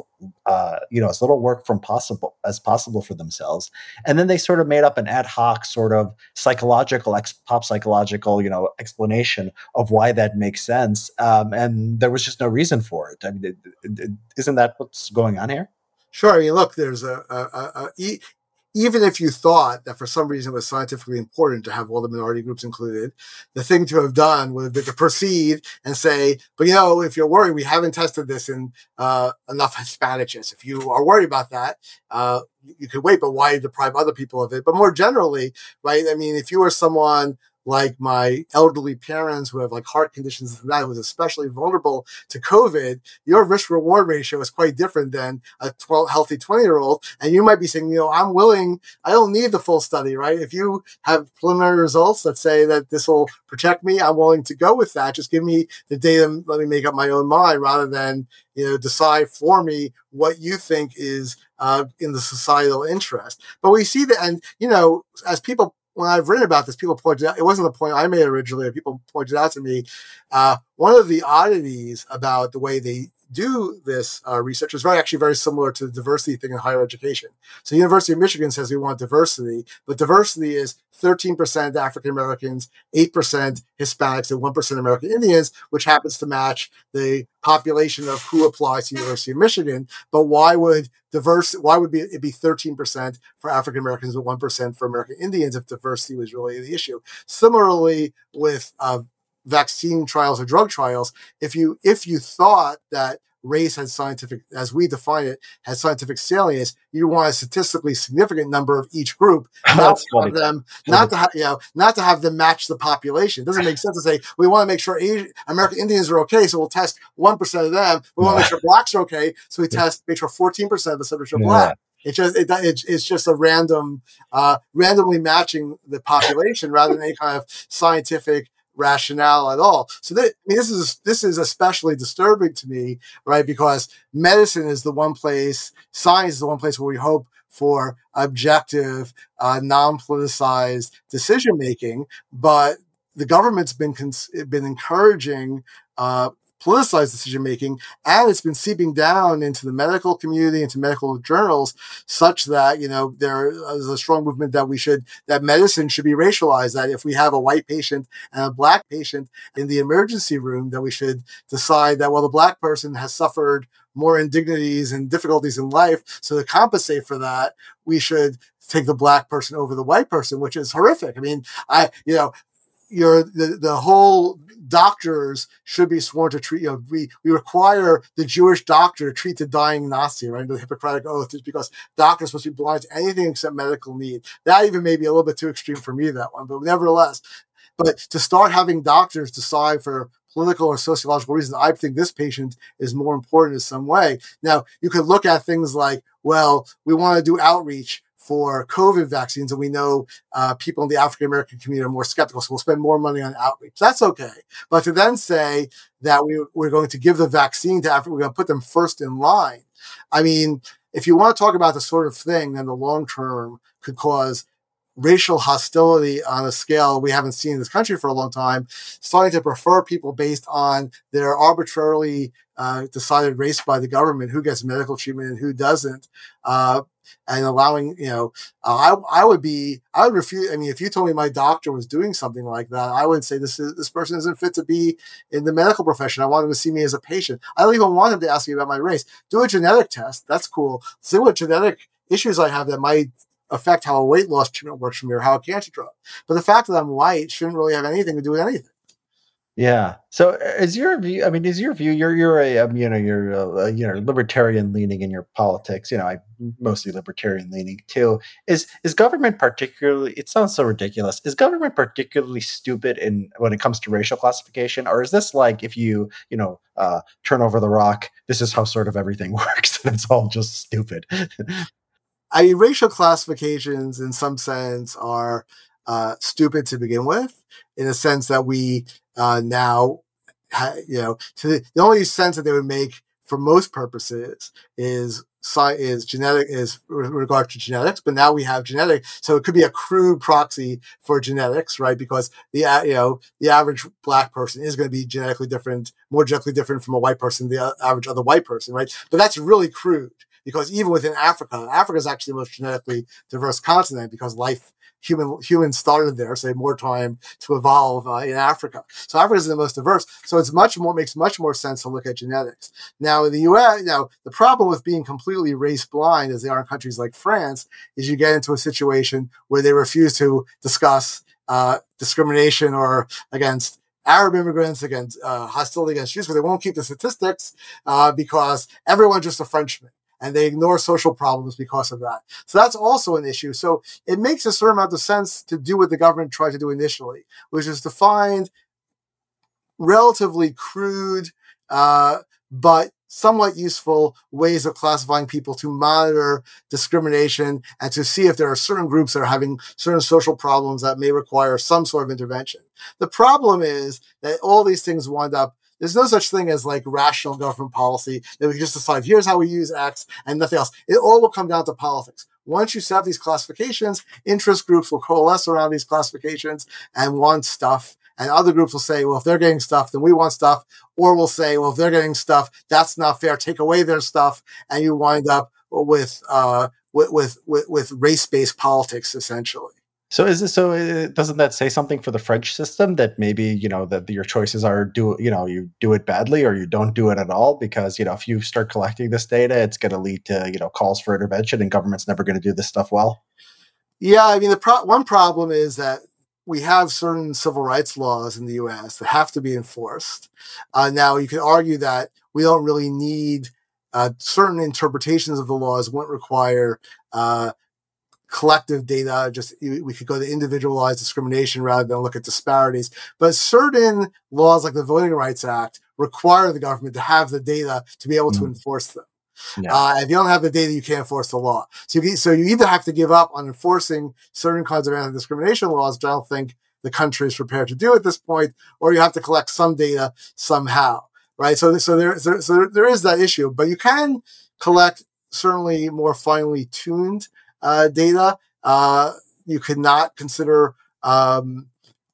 Speaker 1: uh, you know, as little work from possible as possible for themselves. And then they sort of made up an ad hoc sort of psychological, ex- pop psychological, you know, explanation of why that makes sense. Um, and there was just no reason for it. I mean, it, it, it, isn't that what's going on here?
Speaker 2: Sure. I mean, look, there's a, a, a, a even if you thought that for some reason it was scientifically important to have all the minority groups included, the thing to have done would have been to proceed and say, but you know, if you're worried, we haven't tested this in uh, enough Hispanics. If you are worried about that, uh, you could wait, but why deprive other people of it? But more generally, right? I mean, if you are someone like my elderly parents who have like heart conditions and that who's especially vulnerable to COVID, your risk reward ratio is quite different than a 12, healthy 20 year old. And you might be saying, you know, I'm willing, I don't need the full study, right? If you have preliminary results that say that this will protect me, I'm willing to go with that. Just give me the data, let me make up my own mind rather than, you know, decide for me what you think is uh, in the societal interest. But we see that, and, you know, as people when I've written about this, people pointed out it wasn't the point I made originally. People pointed out to me uh, one of the oddities about the way they do this uh, research is very actually very similar to the diversity thing in higher education. So, University of Michigan says we want diversity, but diversity is 13% African Americans, 8% Hispanics, and 1% American Indians, which happens to match the population of who applies to University of Michigan. But why would diverse? Why would be, it be 13% for African Americans but 1% for American Indians if diversity was really the issue? Similarly, with uh, vaccine trials or drug trials, if you if you thought that race has scientific, as we define it, has scientific salience, you want a statistically significant number of each group, not to have them, not to have, you know, not to have them match the population. It doesn't make sense to say we want to make sure Asian, American Indians are okay, so we'll test one percent of them. We want to make sure blacks are okay, so we test make sure fourteen percent of the subjects are black. It just it, it, it's just a random, uh, randomly matching the population rather than any kind of scientific rationale at all. So that, I mean, this is this is especially disturbing to me, right? Because medicine is the one place, science is the one place where we hope for objective, uh, non-politicized decision making, but the government's been cons- been encouraging uh, politicized decision making, and it's been seeping down into the medical community, into medical journals, such that you know there is a strong movement that we should that medicine should be racialized. That if we have a white patient and a black patient in the emergency room, that we should decide that well the black person has suffered more indignities and difficulties in life, so to compensate for that, we should take the black person over the white person, which is horrific. I mean, I you know your the, the whole doctors should be sworn to treat, you know, we, we require the Jewish doctor to treat the dying Nazi, right? The Hippocratic Oath is because doctors supposed to be blind to anything except medical need. That even may be a little bit too extreme for me, that one, but nevertheless. But to start having doctors decide for political or sociological reasons, I think this patient is more important in some way. Now, you could look at things like, well, we want to do outreach for COVID vaccines, and we know uh, people in the African American community are more skeptical, so we'll spend more money on outreach. That's okay. But to then say that we, we're going to give the vaccine to Africa, we're going to put them first in line. I mean, if you want to talk about the sort of thing, then the long term could cause racial hostility on a scale we haven't seen in this country for a long time, starting to prefer people based on their arbitrarily uh, decided race by the government, who gets medical treatment and who doesn't. Uh, and allowing you know uh, I I would be I would refuse I mean if you told me my doctor was doing something like that I would say this is this person isn't fit to be in the medical profession. I want him to see me as a patient. I don't even want him to ask me about my race. Do a genetic test. That's cool. See what genetic issues I have that might affect how a weight loss treatment works for me or how a cancer drug. But the fact that I'm white shouldn't really have anything to do with anything
Speaker 1: yeah. So uh, is your view? I mean, is your view? You're you're a um, you know you're a, you know libertarian leaning in your politics. You know, I mostly libertarian leaning too. Is is government particularly? It sounds so ridiculous. Is government particularly stupid in when it comes to racial classification, or is this like if you you know uh, turn over the rock, this is how sort of everything works, and it's all just stupid.
Speaker 2: I mean, racial classifications in some sense are uh, stupid to begin with, in the sense that we uh, now, you know, the, the only sense that they would make for most purposes is is genetic is with regard to genetics, but now we have genetic, so it could be a crude proxy for genetics, right? Because the you know the average black person is going to be genetically different, more genetically different from a white person, the average other white person, right? But that's really crude because even within Africa, Africa is actually the most genetically diverse continent because life human humans started there, so more time to evolve uh, in Africa. So Africa is the most diverse. So it's much more makes much more sense to look at genetics. Now in the U.S., now the problem with being completely race blind, as they are in countries like France, is you get into a situation where they refuse to discuss uh, discrimination or against Arab immigrants, against uh, hostility against Jews, because they won't keep the statistics uh, because everyone's just a Frenchman and they ignore social problems because of that. So that's also an issue. So it makes a certain amount of sense to do what the government tried to do initially, which is to find relatively crude, uh, but somewhat useful ways of classifying people to monitor discrimination and to see if there are certain groups that are having certain social problems that may require some sort of intervention. The problem is that all these things wind up there's no such thing as like rational government policy that we just decide here's how we use X and nothing else. It all will come down to politics. Once you set these classifications, interest groups will coalesce around these classifications and want stuff And other groups will say, well, if they're getting stuff, then we want stuff. Or we'll say, well, if they're getting stuff, that's not fair. Take away their stuff. And you wind up with, uh, with, with, with, race based politics, essentially.
Speaker 1: So is this so? Uh, doesn't that say something for the French system that maybe you know that your choices are do you know you do it badly or you don't do it at all because you know if you start collecting this data, it's going to lead to you know calls for intervention and government's never going to do this stuff well.
Speaker 2: Yeah, I mean the pro- one problem is that we have certain civil rights laws in the U.S. that have to be enforced. Uh, now you can argue that we don't really need uh, certain interpretations of the laws wouldn't require uh, collective data. Just we could go to individualized discrimination rather than look at disparities. But certain laws, like the Voting Rights Act, require the government to have the data to be able mm. to enforce them. Yeah. Uh, if you don't have the data, you can't enforce the law. So you, so you either have to give up on enforcing certain kinds of anti-discrimination laws, which I don't think the country is prepared to do at this point, or you have to collect some data somehow, right? So, so there, so, so there is that issue, but you can collect certainly more finely tuned uh, data. Uh, you could not consider um,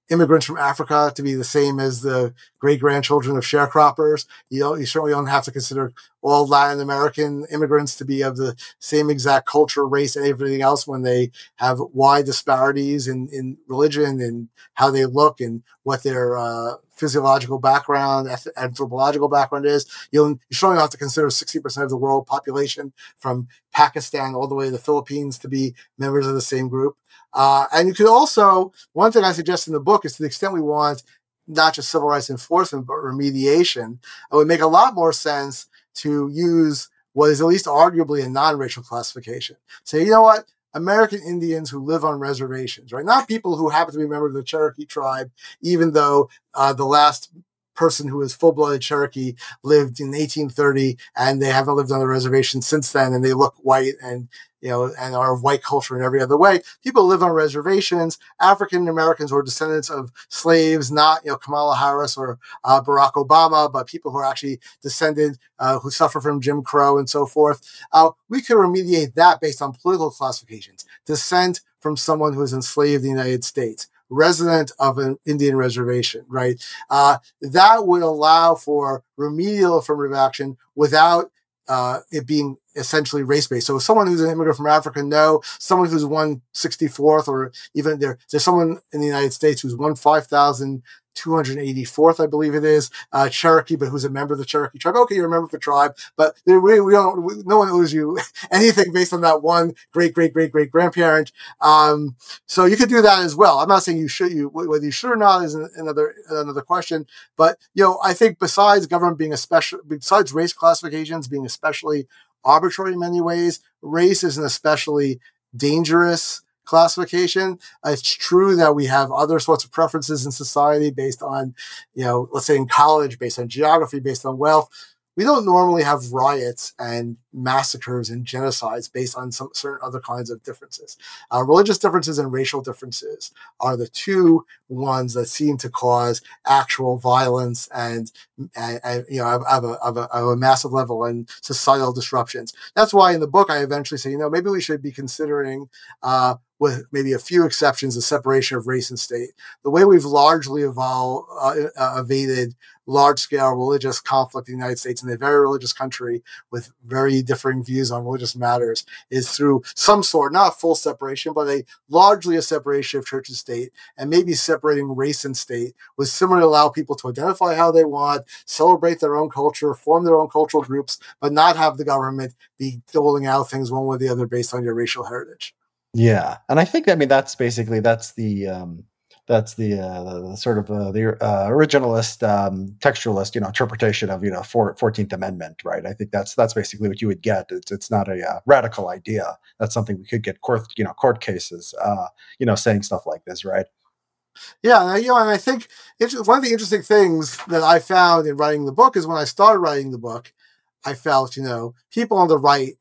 Speaker 2: immigrants from Africa to be the same as the great grandchildren of sharecroppers. You know, you certainly don't have to consider all Latin American immigrants to be of the same exact culture, race, and everything else when they have wide disparities in, in religion and how they look and what their uh, physiological background, anthropological background is. You'll, you certainly have to consider 60% of the world population from Pakistan all the way to the Philippines to be members of the same group. Uh, and you could also, one thing I suggest in the book is to the extent we want not just civil rights enforcement, but remediation, it would make a lot more sense to use what is at least arguably a non racial classification. Say, you know what? American Indians who live on reservations, right? Not people who happen to be members of the Cherokee tribe, even though uh, the last person who is full blooded Cherokee lived in 1830 and they haven't lived on the reservation since then and they look white and you know, and our white culture in every other way. People live on reservations. African Americans were descendants of slaves, not, you know, Kamala Harris or uh, Barack Obama, but people who are actually descended, uh, who suffer from Jim Crow and so forth. Uh, we could remediate that based on political classifications. Descent from someone who was enslaved in the United States resident of an Indian reservation, right? Uh, that would allow for remedial affirmative action without uh, it being essentially race based. So someone who's an immigrant from Africa, no. Someone who's one sixty fourth, or even there, there's someone in the United States who's one five thousand 284th, I believe it is, uh, Cherokee, but who's a member of the Cherokee tribe. Okay, you're a member of the tribe, but we, we don't, we, no one owes you anything based on that one great, great, great, great grandparent. Um, so you could do that as well. I'm not saying you should, you, whether you should or not is another, another question. But, you know, I think besides government being a special, besides race classifications being especially arbitrary in many ways, race is an especially dangerous classification. It's true that we have other sorts of preferences in society based on, you know, let's say in college, based on geography, based on wealth we don't normally have riots and massacres and genocides based on some certain other kinds of differences. Uh, religious differences and racial differences are the two ones that seem to cause actual violence and, and, and you know of, a, of, a, of a massive level and societal disruptions. That's why in the book I eventually say, you know, maybe we should be considering uh, with maybe a few exceptions, the separation of race and state. The way we've largely evolved, uh, uh, evaded large scale religious conflict in the United States in a very religious country with very differing views on religious matters is through some sort, not full separation, but a largely a separation of church and state, and maybe separating race and state would similarly allow people to identify how they want, celebrate their own culture, form their own cultural groups, but not have the government be doling out things one way or the other based on your racial heritage.
Speaker 1: Yeah, and I think I mean that's basically that's the um, that's the, uh, the sort of uh, the uh, originalist um, textualist you know interpretation of you know Fourteenth Amendment, right? I think that's that's basically what you would get. It's it's not a uh, radical idea. That's something we could get court you know court cases uh, you know saying stuff like this, right?
Speaker 2: Yeah, you know, and I think one of the interesting things that I found in writing the book is when I started writing the book, I felt you know people on the right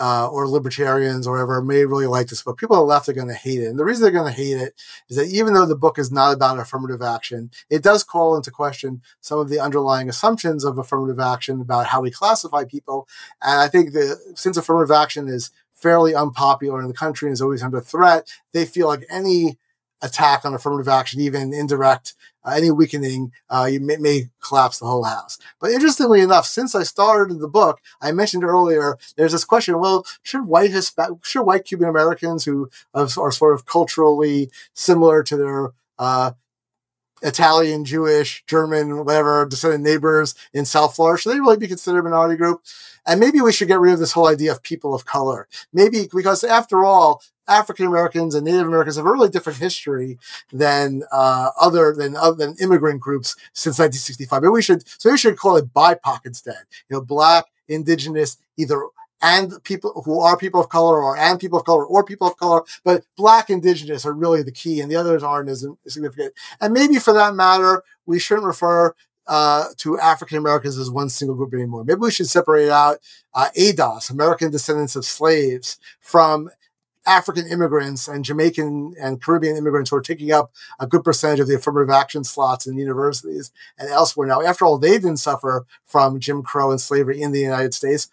Speaker 2: uh, or libertarians or whatever may really like this book. People on the left are going to hate it. And the reason they're going to hate it is that even though the book is not about affirmative action, it does call into question some of the underlying assumptions of affirmative action about how we classify people. And I think that since affirmative action is fairly unpopular in the country and is always under threat, they feel like any attack on affirmative action, even indirect, uh, any weakening, uh, you may, may, collapse the whole house. But interestingly enough, since I started the book, I mentioned earlier, there's this question: Well, should white Hispa- should white Cuban Americans who are sort of culturally similar to their uh, Italian, Jewish, German, whatever descendant neighbors in South Florida, should they really be considered a minority group? And maybe we should get rid of this whole idea of people of color. Maybe because after all, African Americans and Native Americans have a really different history than uh, other than other than immigrant groups since 1965. Maybe we should so we should call it BIPOC instead. You know, Black, Indigenous, either and people who are people of color or and people of color or people of color, but black indigenous are really the key and the others aren't as significant. And maybe for that matter, we shouldn't refer uh, to African Americans as one single group anymore. Maybe we should separate out uh, ADOS, American descendants of slaves, from African immigrants and Jamaican and Caribbean immigrants who are taking up a good percentage of the affirmative action slots in universities and elsewhere. Now, after all, they didn't suffer from Jim Crow and slavery in the United States.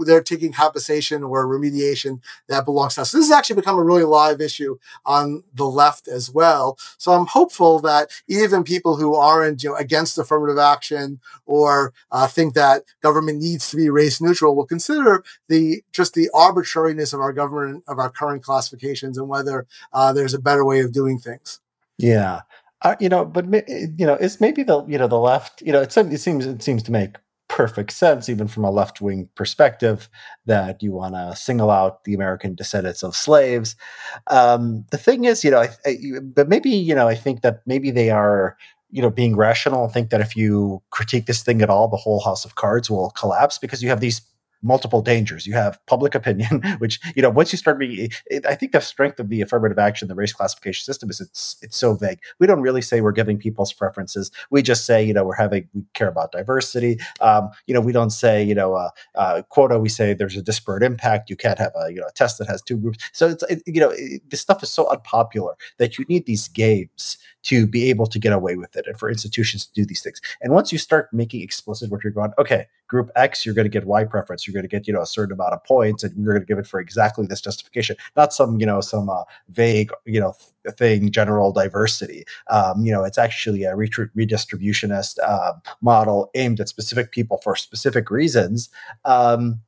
Speaker 2: They're taking compensation or remediation that belongs to us. So this has actually become a really live issue on the left as well. So I'm hopeful that even people who aren't you know, against affirmative action or uh, think that government needs to be race neutral will consider the just the arbitrariness of our government of our current classifications and whether uh, there's a better way of doing things.
Speaker 1: Yeah. Uh, you know, but you know, it's maybe the you know the left. You know, it seems it seems to make perfect sense, even from a left wing perspective, that you want to single out the American descendants of slaves. Um, the thing is, you know, I, I, but maybe you know, I think that maybe they are you know being rational think that if you critique this thing at all the whole house of cards will collapse because you have these multiple dangers. You have public opinion, which you know once you start being, I think the strength of the affirmative action, the race classification system is it's it's so vague. We don't really say we're giving people's preferences. We just say you know we're having we care about diversity. Um, you know we don't say you know uh, uh, quota. We say there's a disparate impact. You can't have a you know a test that has two groups. So it's it, you know it, this stuff is so unpopular that you need these games to be able to get away with it and for institutions to do these things. And once you start making explicit what you're going, okay, group X, you're going to get Y preference, you're going to get, you know, a certain amount of points and you're going to give it for exactly this justification, not some, you know, some uh, vague, you know, th- thing, general diversity. Um, you know, it's actually a redistributionist uh, model aimed at specific people for specific reasons. Um,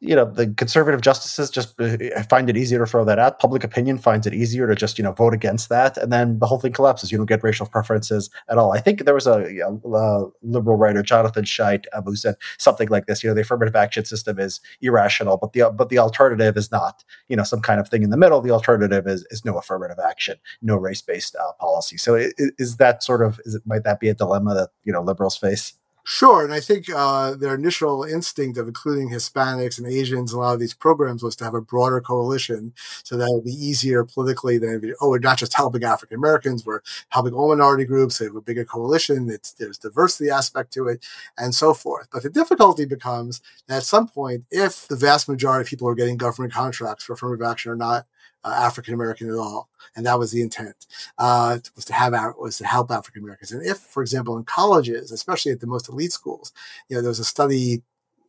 Speaker 1: you know the conservative justices just uh, find it easier to throw that out. Public opinion finds it easier to just you know vote against that and then the whole thing collapses. You don't get racial preferences at all. I think there was a, a, liberal writer jonathan Chait um, who said something like this you know the affirmative action system is irrational but the but the alternative is not. You know some kind of thing in the middle the alternative is, is no affirmative action no race-based uh, policy. So is, is that sort of is it, might that be a dilemma that you know liberals face
Speaker 2: Sure, and I think uh, their initial instinct of including Hispanics and Asians in a lot of these programs was to have a broader coalition, so that would be easier politically than if oh, we're not just helping African Americans, we're helping all minority groups. They have a bigger coalition. It's, there's diversity aspect to it, and so forth. But the difficulty becomes that at some point, if the vast majority of people are getting government contracts for affirmative action or not uh, African American at all, and that was the intent uh, was to have was to help African Americans. And if, for example, in colleges, especially at the most elite schools, you know, there was a study.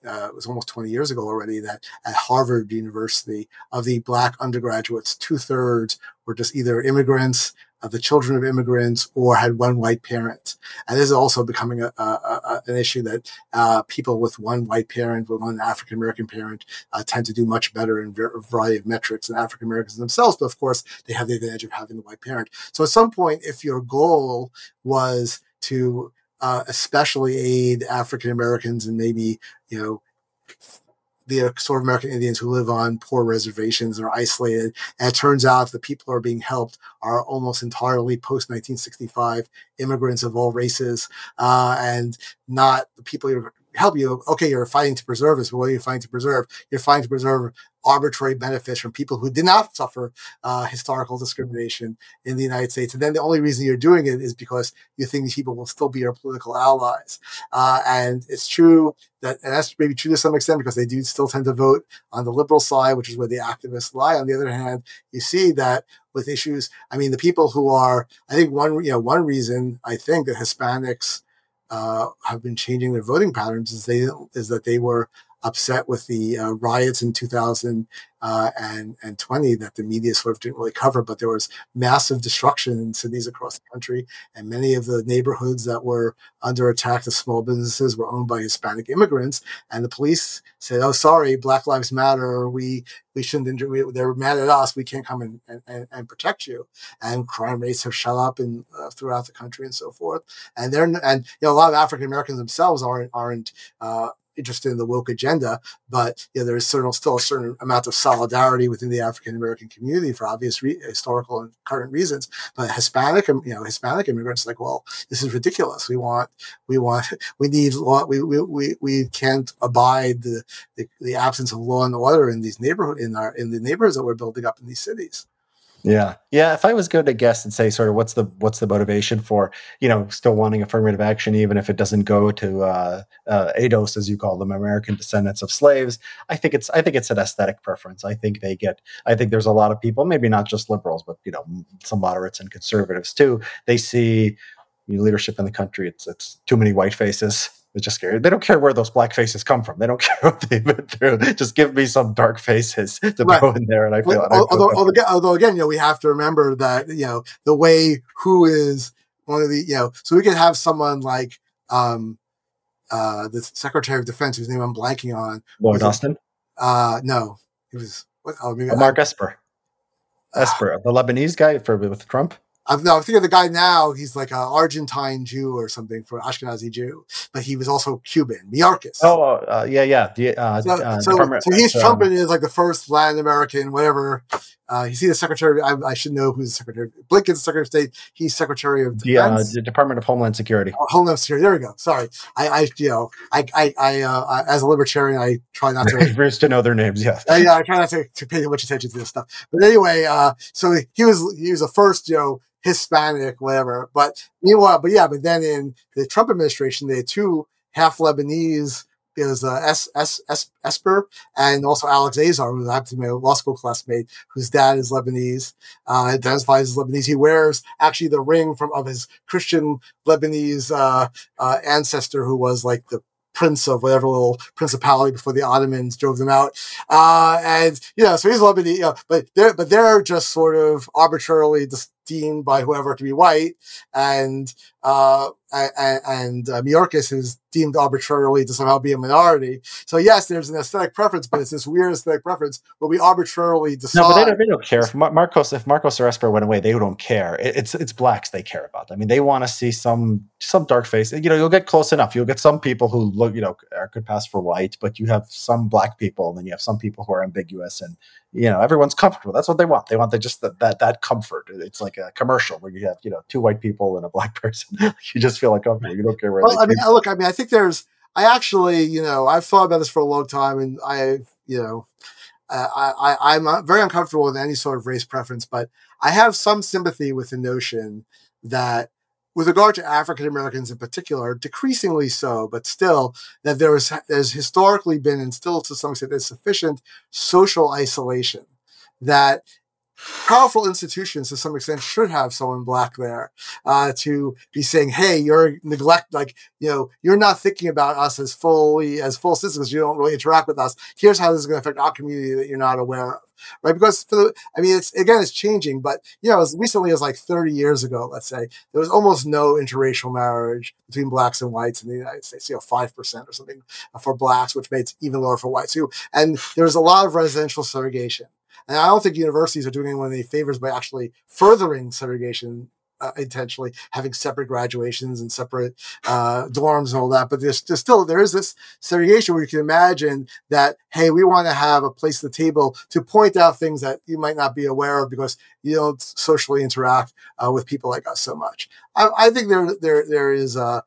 Speaker 2: Uh, it was almost 20 years ago already that at Harvard University, of the black undergraduates, two thirds were just either immigrants the children of immigrants or had one white parent. And this is also becoming a, a, a an issue that uh, people with one white parent, with one African American parent, uh, tend to do much better in a variety of metrics than African Americans themselves. But of course, they have the advantage of having the white parent. So at some point, if your goal was to uh, especially aid African Americans and maybe, you know, the sort of American Indians who live on poor reservations and are isolated. And it turns out the people who are being helped are almost entirely post 1965 immigrants of all races uh, and not the people who help you. Okay, you're fighting to preserve this, but what are you fighting to preserve? You're fighting to preserve arbitrary benefits from people who did not suffer uh, historical discrimination in the United States. And then the only reason you're doing it is because you think these people will still be your political allies. Uh, and it's true that, and that's maybe true to some extent because they do still tend to vote on the liberal side, which is where the activists lie. On the other hand, you see that with issues, I mean, the people who are, I think one, you know, one reason I think that Hispanics uh, have been changing their voting patterns is they is that they were upset with the uh, riots in 2000 uh, and and 20 that the media sort of didn't really cover, but there was massive destruction in cities across the country, and many of the neighborhoods that were under attack, the small businesses were owned by Hispanic immigrants, and the police said, "Oh, sorry, Black Lives Matter. We we shouldn't. We, they're mad at us. We can't come and, and, and protect you." And crime rates have shot up in uh, throughout the country and so forth. And they're and you know a lot of African Americans themselves aren't aren't uh, interested in the woke agenda, but you know, there's still a certain amount of solidarity within the African American community for obvious re- historical and current reasons. But Hispanic, you know, Hispanic immigrants like, well, this is ridiculous. We want, we want, we need law. We we we, we can't abide the, the, the absence of law and order in these neighborhood in our in the neighborhoods that we're building up in these cities.
Speaker 1: Yeah. Yeah. If I was going to guess and say sort of what's the what's the motivation for, you know, still wanting affirmative action, even if it doesn't go to uh, uh, ADOS, as you call them, American descendants of slaves, I think it's I think it's an aesthetic preference. I think they get I think there's a lot of people, maybe not just liberals, but you know, some moderates and conservatives too. They see leadership in the country. It's it's too many white faces it's just scary. They don't care where those black faces come from. They don't care what they've been through. Just give me some dark faces to right. go in there, and I feel.
Speaker 2: Well, although, although, although, again, you know, we have to remember that you know the way who is one of the you know, so we could have someone like um, uh, the Secretary of Defense, whose name I'm blanking on.
Speaker 1: Lloyd Austin.
Speaker 2: Uh, no, it was what,
Speaker 1: oh, maybe, Mark I, Esper. Esper, uh, the Lebanese guy for with Trump.
Speaker 2: I'm, no, I'm thinking of the guy now. He's like an Argentine Jew or something for Ashkenazi Jew, but he was also Cuban. Mayorkas.
Speaker 1: Oh, uh, yeah, yeah. The, uh,
Speaker 2: so, uh, so, so, he's um, trumping as like the first Latin American, whatever. Uh, you see the secretary. I, I, should know who's the secretary. Blinken's secretary of state. He's secretary of
Speaker 1: defense. The, the Department of Homeland Security.
Speaker 2: Oh, Homeland Security. There we go. Sorry, I, I you know, I, I, I uh, as a libertarian, I try not to.
Speaker 1: Bruce to know their names. Yes.
Speaker 2: Uh, yeah, I try not to, to pay too much attention to this stuff. But anyway, uh, so he was he was the first, you know Hispanic, whatever. But meanwhile, but yeah, but then in the Trump administration, they had two half Lebanese is uh, S, S, S, Esper and also Alex Azar, who happened to be my law school classmate, whose dad is Lebanese, uh, identifies as Lebanese. He wears actually the ring from of his Christian Lebanese uh, uh, ancestor, who was like the prince of whatever little principality before the Ottomans drove them out. Uh, and you know, so he's Lebanese, you know, but they're but they're just sort of arbitrarily dis- deemed by whoever to be white, and uh, and, and uh, Mayorkas who's deemed arbitrarily to somehow be a minority. So yes, there's an aesthetic preference, but it's this weird aesthetic preference where we arbitrarily decide.
Speaker 1: No, but they don't, they don't care. If Mar- Marcos, if Marcos or Esper went away, they don't care. It, it's it's blacks they care about. I mean, they want to see some some dark face. You know, you'll get close enough. You'll get some people who look, you know, are, could pass for white, but you have some black people, and then you have some people who are ambiguous and you know everyone's comfortable that's what they want they want they just that that, that comfort it's like a commercial where you have you know two white people and a black person you just feel like comfortable you don't care where
Speaker 2: well i mean from. look i mean i think there's i actually you know i've thought about this for a long time and i you know uh, I, I i'm uh, very uncomfortable with any sort of race preference but i have some sympathy with the notion that with regard to African Americans in particular, decreasingly so, but still, that there is, has historically been and still to some extent there's sufficient social isolation that powerful institutions to some extent should have someone black there uh, to be saying, "Hey, you're neglect like you know you're not thinking about us as fully as full citizens. You don't really interact with us. Here's how this is going to affect our community that you're not aware of." Right? Because for the, I mean, it's again, it's changing, but you know, as recently as like 30 years ago, let's say, there was almost no interracial marriage between blacks and whites in the United States. You know, five percent or something for blacks, which made it even lower for whites too. And there was a lot of residential segregation. And I don't think universities are doing anyone any favors by actually furthering segregation uh, intentionally, having separate graduations and separate uh, dorms and all that. But there's, there's, still there is this segregation where you can imagine that hey, we want to have a place at the table to point out things that you might not be aware of because you don't socially interact uh, with people like us so much. I, I think there there there is uh,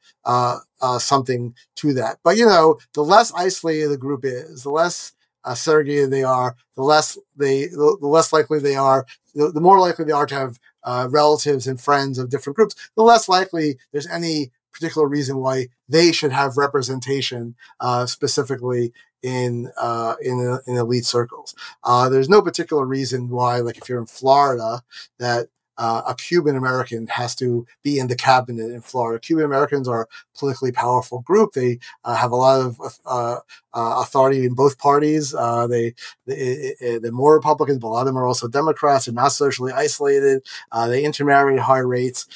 Speaker 2: something to that. But you know, the less isolated the group is, the less uh, segregated they are, the less they, the, the less likely they are, the, the, more likely they are to have uh, relatives and friends of different groups, the less likely there's any particular reason why they should have representation uh, specifically in uh, in, in elite circles. Uh, there's no particular reason why, like if you're in Florida, that uh, a Cuban American has to be in the cabinet in Florida. Cuban Americans are a politically powerful group. They uh, have a lot of uh, uh authority in both parties. Uh, they, they, they're more Republicans, but a lot of them are also Democrats. They're not socially isolated. Uh, they intermarry at high rates.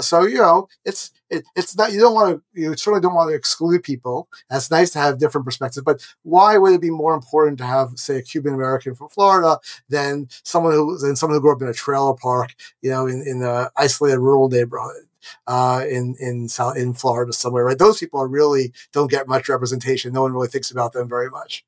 Speaker 2: so you know, it's it, it's not you don't want to you certainly don't want to exclude people. And it's nice to have different perspectives, but why would it be more important to have say a Cuban American from Florida than someone who than someone who grew up in a trailer park, you know, in in an isolated rural neighborhood? uh, in in South in Florida somewhere, right? Those people are really don't get much representation. No one really thinks about them very much.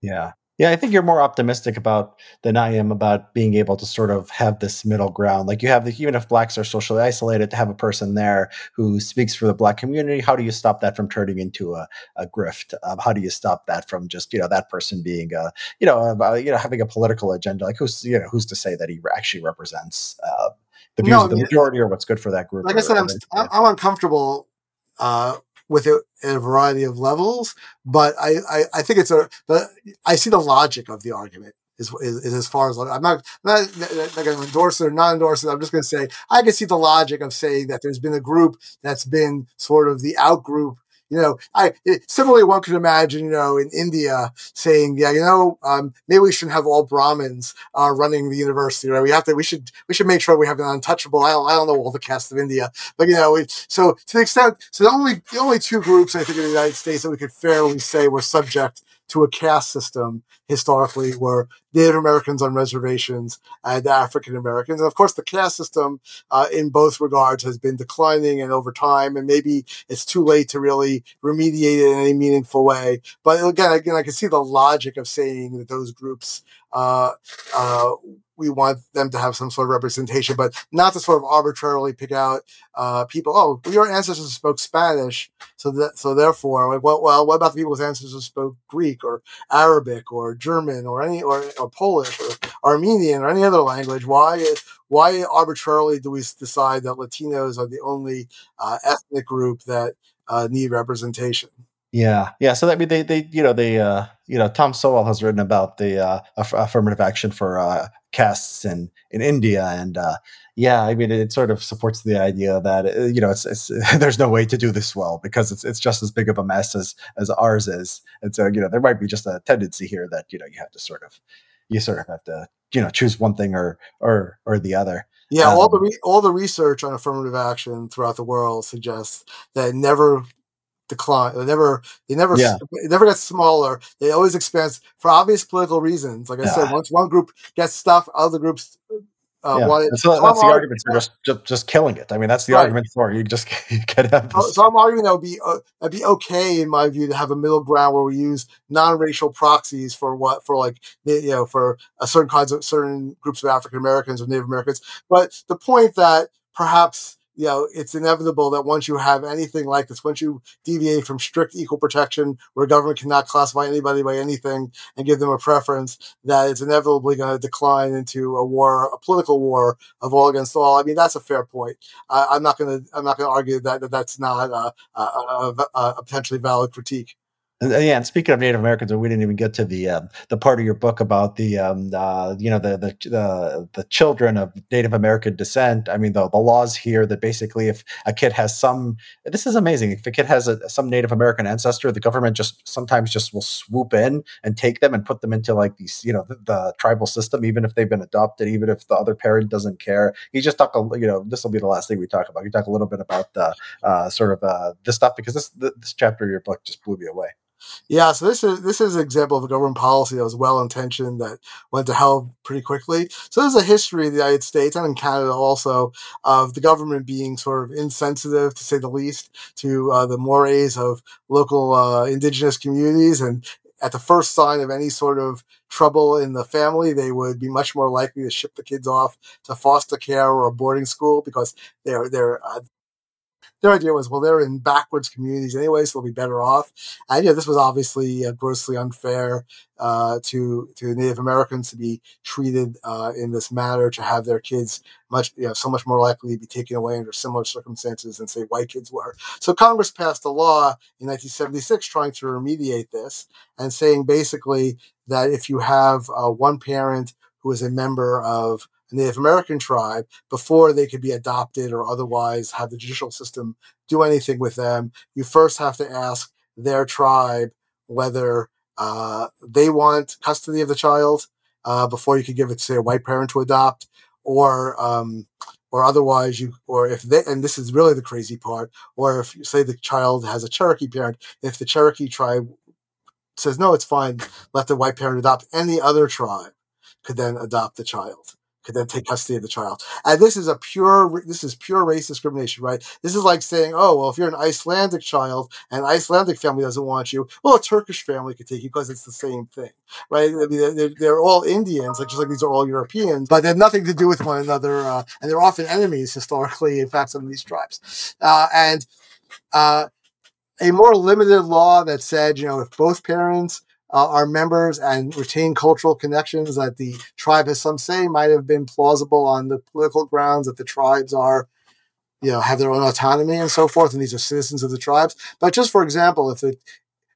Speaker 1: Yeah, yeah, I think you're more optimistic about than I am about being able to sort of have this middle ground. Like you have the even if blacks are socially isolated, to have a person there who speaks for the black community. How do you stop that from turning into a, a grift? Um, how do you stop that from just you know that person being a you know a, you know having a political agenda? Like who's you know who's to say that he actually represents uh, the views no, of the majority or what's good for that group?
Speaker 2: Like or, I said, I'm, I'm uncomfortable uh, with it in a variety of levels. But I, I, I think it's a, but I see the logic of the argument. Is, is, is as far as I'm not, not, not going to endorse it or not endorse it. I'm just going to say I can see the logic of saying that there's been a group that's been sort of the out group you know, I similarly one could imagine, you know, in India saying, yeah, you know, um, maybe we shouldn't have all Brahmins uh, running the university, right? We have to, we should, we should make sure we have an untouchable. I don't, I don't know all the caste of India, but you know, it, so to the extent, so the only, the only two groups I think in the United States that we could fairly say were subject to a caste system historically where Native Americans on reservations and African Americans. And of course, the caste system uh, in both regards has been declining and over time, and maybe it's too late to really remediate it in any meaningful way. But again, again, I can see the logic of saying that those groups uh, uh, we want them to have some sort of representation, but not to sort of arbitrarily pick out uh, people. Oh, your ancestors spoke Spanish, so that so therefore, like, well, well, what about the people whose ancestors spoke Greek or Arabic or German or any or, or Polish or Armenian or any other language? Why why arbitrarily do we decide that Latinos are the only uh, ethnic group that uh, need representation?
Speaker 1: Yeah, yeah. So that mean they they you know they uh you know Tom Sowell has written about the uh, aff- affirmative action for uh, castes in in India, and uh, yeah, I mean it sort of supports the idea that uh, you know it's, it's there's no way to do this well because it's it's just as big of a mess as as ours is, and so you know there might be just a tendency here that you know you have to sort of you sort of have to you know choose one thing or or or the other.
Speaker 2: Yeah, um, all the re- all the research on affirmative action throughout the world suggests that never decline. They never, they never, yeah. it never gets smaller. They always expand for obvious political reasons. Like I yeah. said, once one group gets stuff, other groups.
Speaker 1: Uh, yeah. want so that's the argument for just, just just killing it. I mean, that's the right. argument for you just you can have.
Speaker 2: This. So I'm arguing that would be uh, it'd be okay in my view to have a middle ground where we use non-racial proxies for what for like you know for a certain kinds of certain groups of African Americans or Native Americans. But the point that perhaps you know, it's inevitable that once you have anything like this, once you deviate from strict equal protection, where government cannot classify anybody by anything and give them a preference, that it's inevitably going to decline into a war, a political war of all against all. I mean, that's a fair point. I, am not going to, I'm not going to argue that, that that's not a, a, a, a potentially valid critique.
Speaker 1: And, uh, yeah, and speaking of Native Americans, we didn't even get to the um, the part of your book about the um, uh, you know the, the the the children of Native American descent. I mean, the the laws here that basically, if a kid has some, this is amazing. If a kid has a, some Native American ancestor, the government just sometimes just will swoop in and take them and put them into like these you know the, the tribal system, even if they've been adopted, even if the other parent doesn't care. You just talk, a, you know, this will be the last thing we talk about. You talk a little bit about the uh, sort of uh, this stuff because this this chapter of your book just blew me away.
Speaker 2: Yeah, so this is this is an example of a government policy that was well intentioned that went to hell pretty quickly. So there's a history in the United States and in Canada also of the government being sort of insensitive, to say the least, to uh, the mores of local uh, indigenous communities, and at the first sign of any sort of trouble in the family, they would be much more likely to ship the kids off to foster care or a boarding school because they're they're uh, their idea was, well, they're in backwards communities anyway, so they'll be better off. And yeah, this was obviously uh, grossly unfair uh, to to Native Americans to be treated uh, in this manner, to have their kids much, you know, so much more likely to be taken away under similar circumstances than say white kids were. So Congress passed a law in 1976 trying to remediate this and saying basically that if you have uh, one parent who is a member of a Native American tribe before they could be adopted or otherwise have the judicial system do anything with them. You first have to ask their tribe whether uh, they want custody of the child uh, before you could give it to say a white parent to adopt, or um, or otherwise you or if they and this is really the crazy part, or if you say the child has a Cherokee parent, if the Cherokee tribe says no, it's fine, let the white parent adopt, any other tribe could then adopt the child could then take custody of the child. And this is a pure this is pure race discrimination, right? This is like saying, oh well, if you're an Icelandic child and an Icelandic family doesn't want you, well, a Turkish family could take you because it's the same thing, right? I mean, they're, they're all Indians, like just like these are all Europeans, but they have nothing to do with one another, uh, and they're often enemies historically. In fact, some of these tribes, uh, and uh, a more limited law that said, you know, if both parents uh, are members and retain cultural connections that the tribe has some say might have been plausible on the political grounds that the tribes are you know have their own autonomy and so forth and these are citizens of the tribes. But just for example if it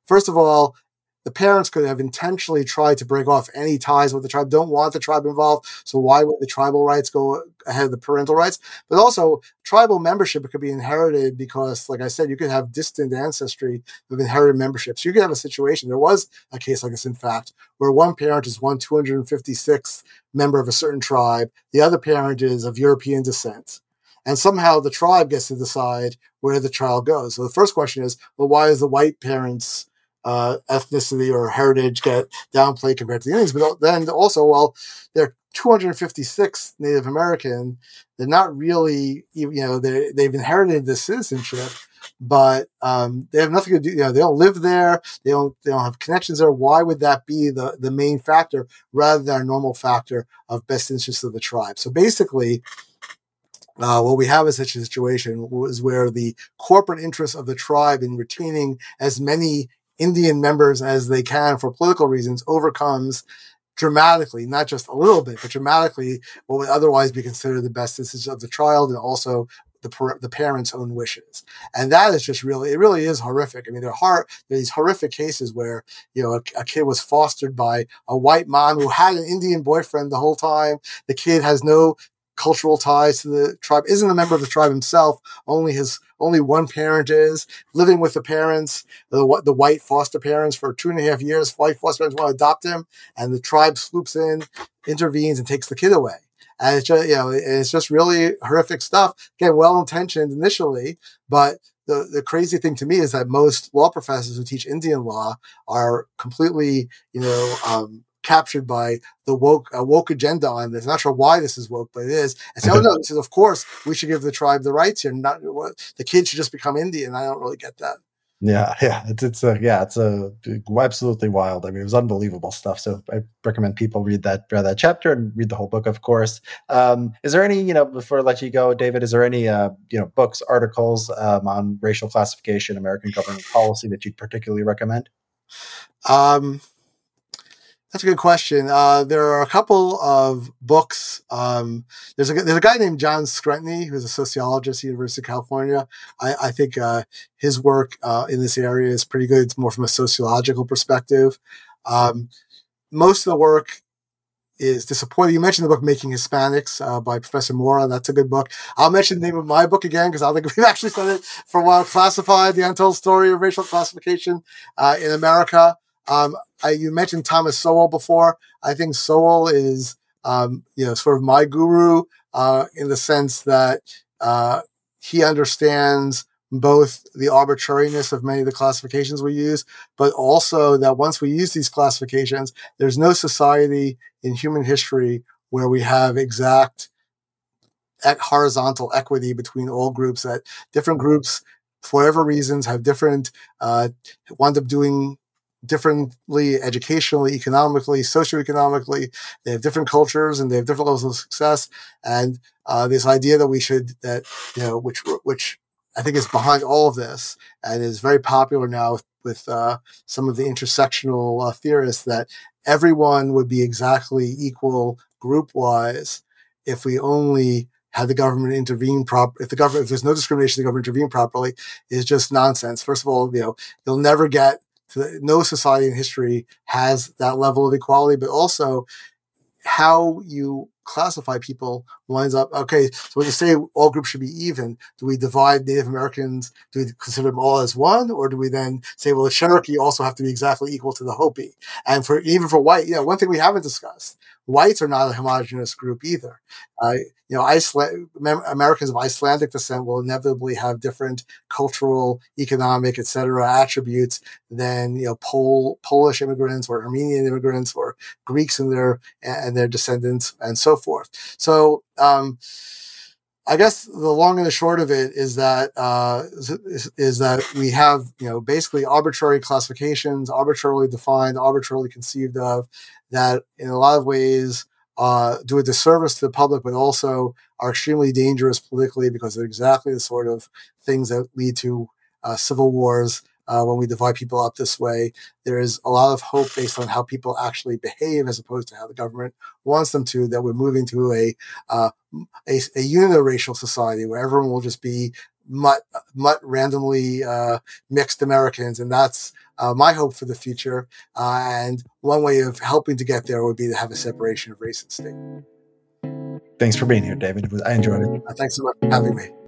Speaker 2: first of all the parents could have intentionally tried to break off any ties with the tribe, don't want the tribe involved. So why would the tribal rights go ahead of the parental rights? But also, tribal membership could be inherited because, like I said, you could have distant ancestry of inherited membership. So you could have a situation. There was a case like this, in fact, where one parent is one 256th member of a certain tribe, the other parent is of European descent. And somehow the tribe gets to decide where the child goes. So the first question is, well, why is the white parents uh, ethnicity or heritage get downplayed compared to the Indians. But then also, well, they're 256 Native American. They're not really, you know, they they've inherited the citizenship, but um, they have nothing to do. You know, they don't live there. They don't. They don't have connections there. Why would that be the the main factor rather than a normal factor of best interest of the tribe? So basically. Uh, what we have is such a situation was where the corporate interests of the tribe in retaining as many Indian members as they can for political reasons overcomes dramatically, not just a little bit, but dramatically what would otherwise be considered the best interest of the child and also the, the parents' own wishes. And that is just really, it really is horrific. I mean, there are, are these horrific cases where, you know, a, a, kid was fostered by a white mom who had an Indian boyfriend the whole time. The kid has no cultural ties to the tribe, isn't a member of the tribe himself. Only his only one parent is living with the parents, the the white foster parents for two and a half years. White foster parents want to adopt him, and the tribe swoops in, intervenes, and takes the kid away. And it's just you know it's just really horrific stuff. Again, well intentioned initially, but the, the crazy thing to me is that most law professors who teach Indian law are completely, you know, um, captured by the woke uh, woke agenda on this. Not sure why this is woke, but it is. And so, no, this is of course we should give the tribe the rights here. Not the kids should just become Indian. I don't really get that.
Speaker 1: Yeah, yeah, it's it's a yeah, it's a absolutely wild. I mean, it was unbelievable stuff. So I recommend people read that read that chapter and read the whole book, of course. Um, is there any you know before I let you go, David? Is there any uh, you know books, articles um, on racial classification, American government policy that you'd particularly recommend?
Speaker 2: Um, that's a good question. Uh, there are a couple of books. Um, there's a there's a guy named John Skrentny who's a sociologist at the University of California. I, I think uh, his work uh, in this area is pretty good. It's more from a sociological perspective. Um, most of the work is disappointing. You mentioned the book "Making Hispanics" uh, by Professor Mora. That's a good book. I'll mention the name of my book again because I think we've actually said it for a while. "Classified: The Untold Story of Racial Classification uh, in America." Um, I, you mentioned Thomas Sowell before. I think Sowell is, um, you know, sort of my guru uh, in the sense that uh, he understands both the arbitrariness of many of the classifications we use, but also that once we use these classifications, there's no society in human history where we have exact horizontal equity between all groups that different groups for whatever reasons have different uh, wind up doing differently educationally, economically, socioeconomically. They have different cultures and they have different levels of success. And uh, this idea that we should that you know which which I think is behind all of this and is very popular now with, with uh, some of the intersectional uh, theorists that everyone would be exactly equal group wise if we only had the government intervene prop if the government if there's no discrimination the government intervene properly is just nonsense first of all you know you'll never get no society in history has that level of equality, but also how you classify people lines up okay. So when you say all groups should be even, do we divide Native Americans? Do we consider them all as one, or do we then say, well, the Cherokee also have to be exactly equal to the Hopi? And for even for white, you know, one thing we haven't discussed whites are not a homogenous group either. Uh, you know, Iceland, Americans of Icelandic descent will inevitably have different cultural, economic, etc. attributes than you know Pol- Polish immigrants or Armenian immigrants or Greeks and their and their descendants and so forth. So. Um, I guess the long and the short of it is that uh, is, is, that we have you know basically arbitrary classifications, arbitrarily defined, arbitrarily conceived of, that in a lot of ways uh, do a disservice to the public, but also are extremely dangerous politically because they're exactly the sort of things that lead to uh, civil wars. Uh, when we divide people up this way, there is a lot of hope based on how people actually behave as opposed to how the government wants them to. That we're moving to a uh, a, a uniracial society where everyone will just be mutt, mutt randomly uh, mixed Americans, and that's uh, my hope for the future. Uh, and one way of helping to get there would be to have a separation of race and state.
Speaker 1: Thanks for being here, David. I enjoyed it.
Speaker 2: Uh, thanks so much for having me.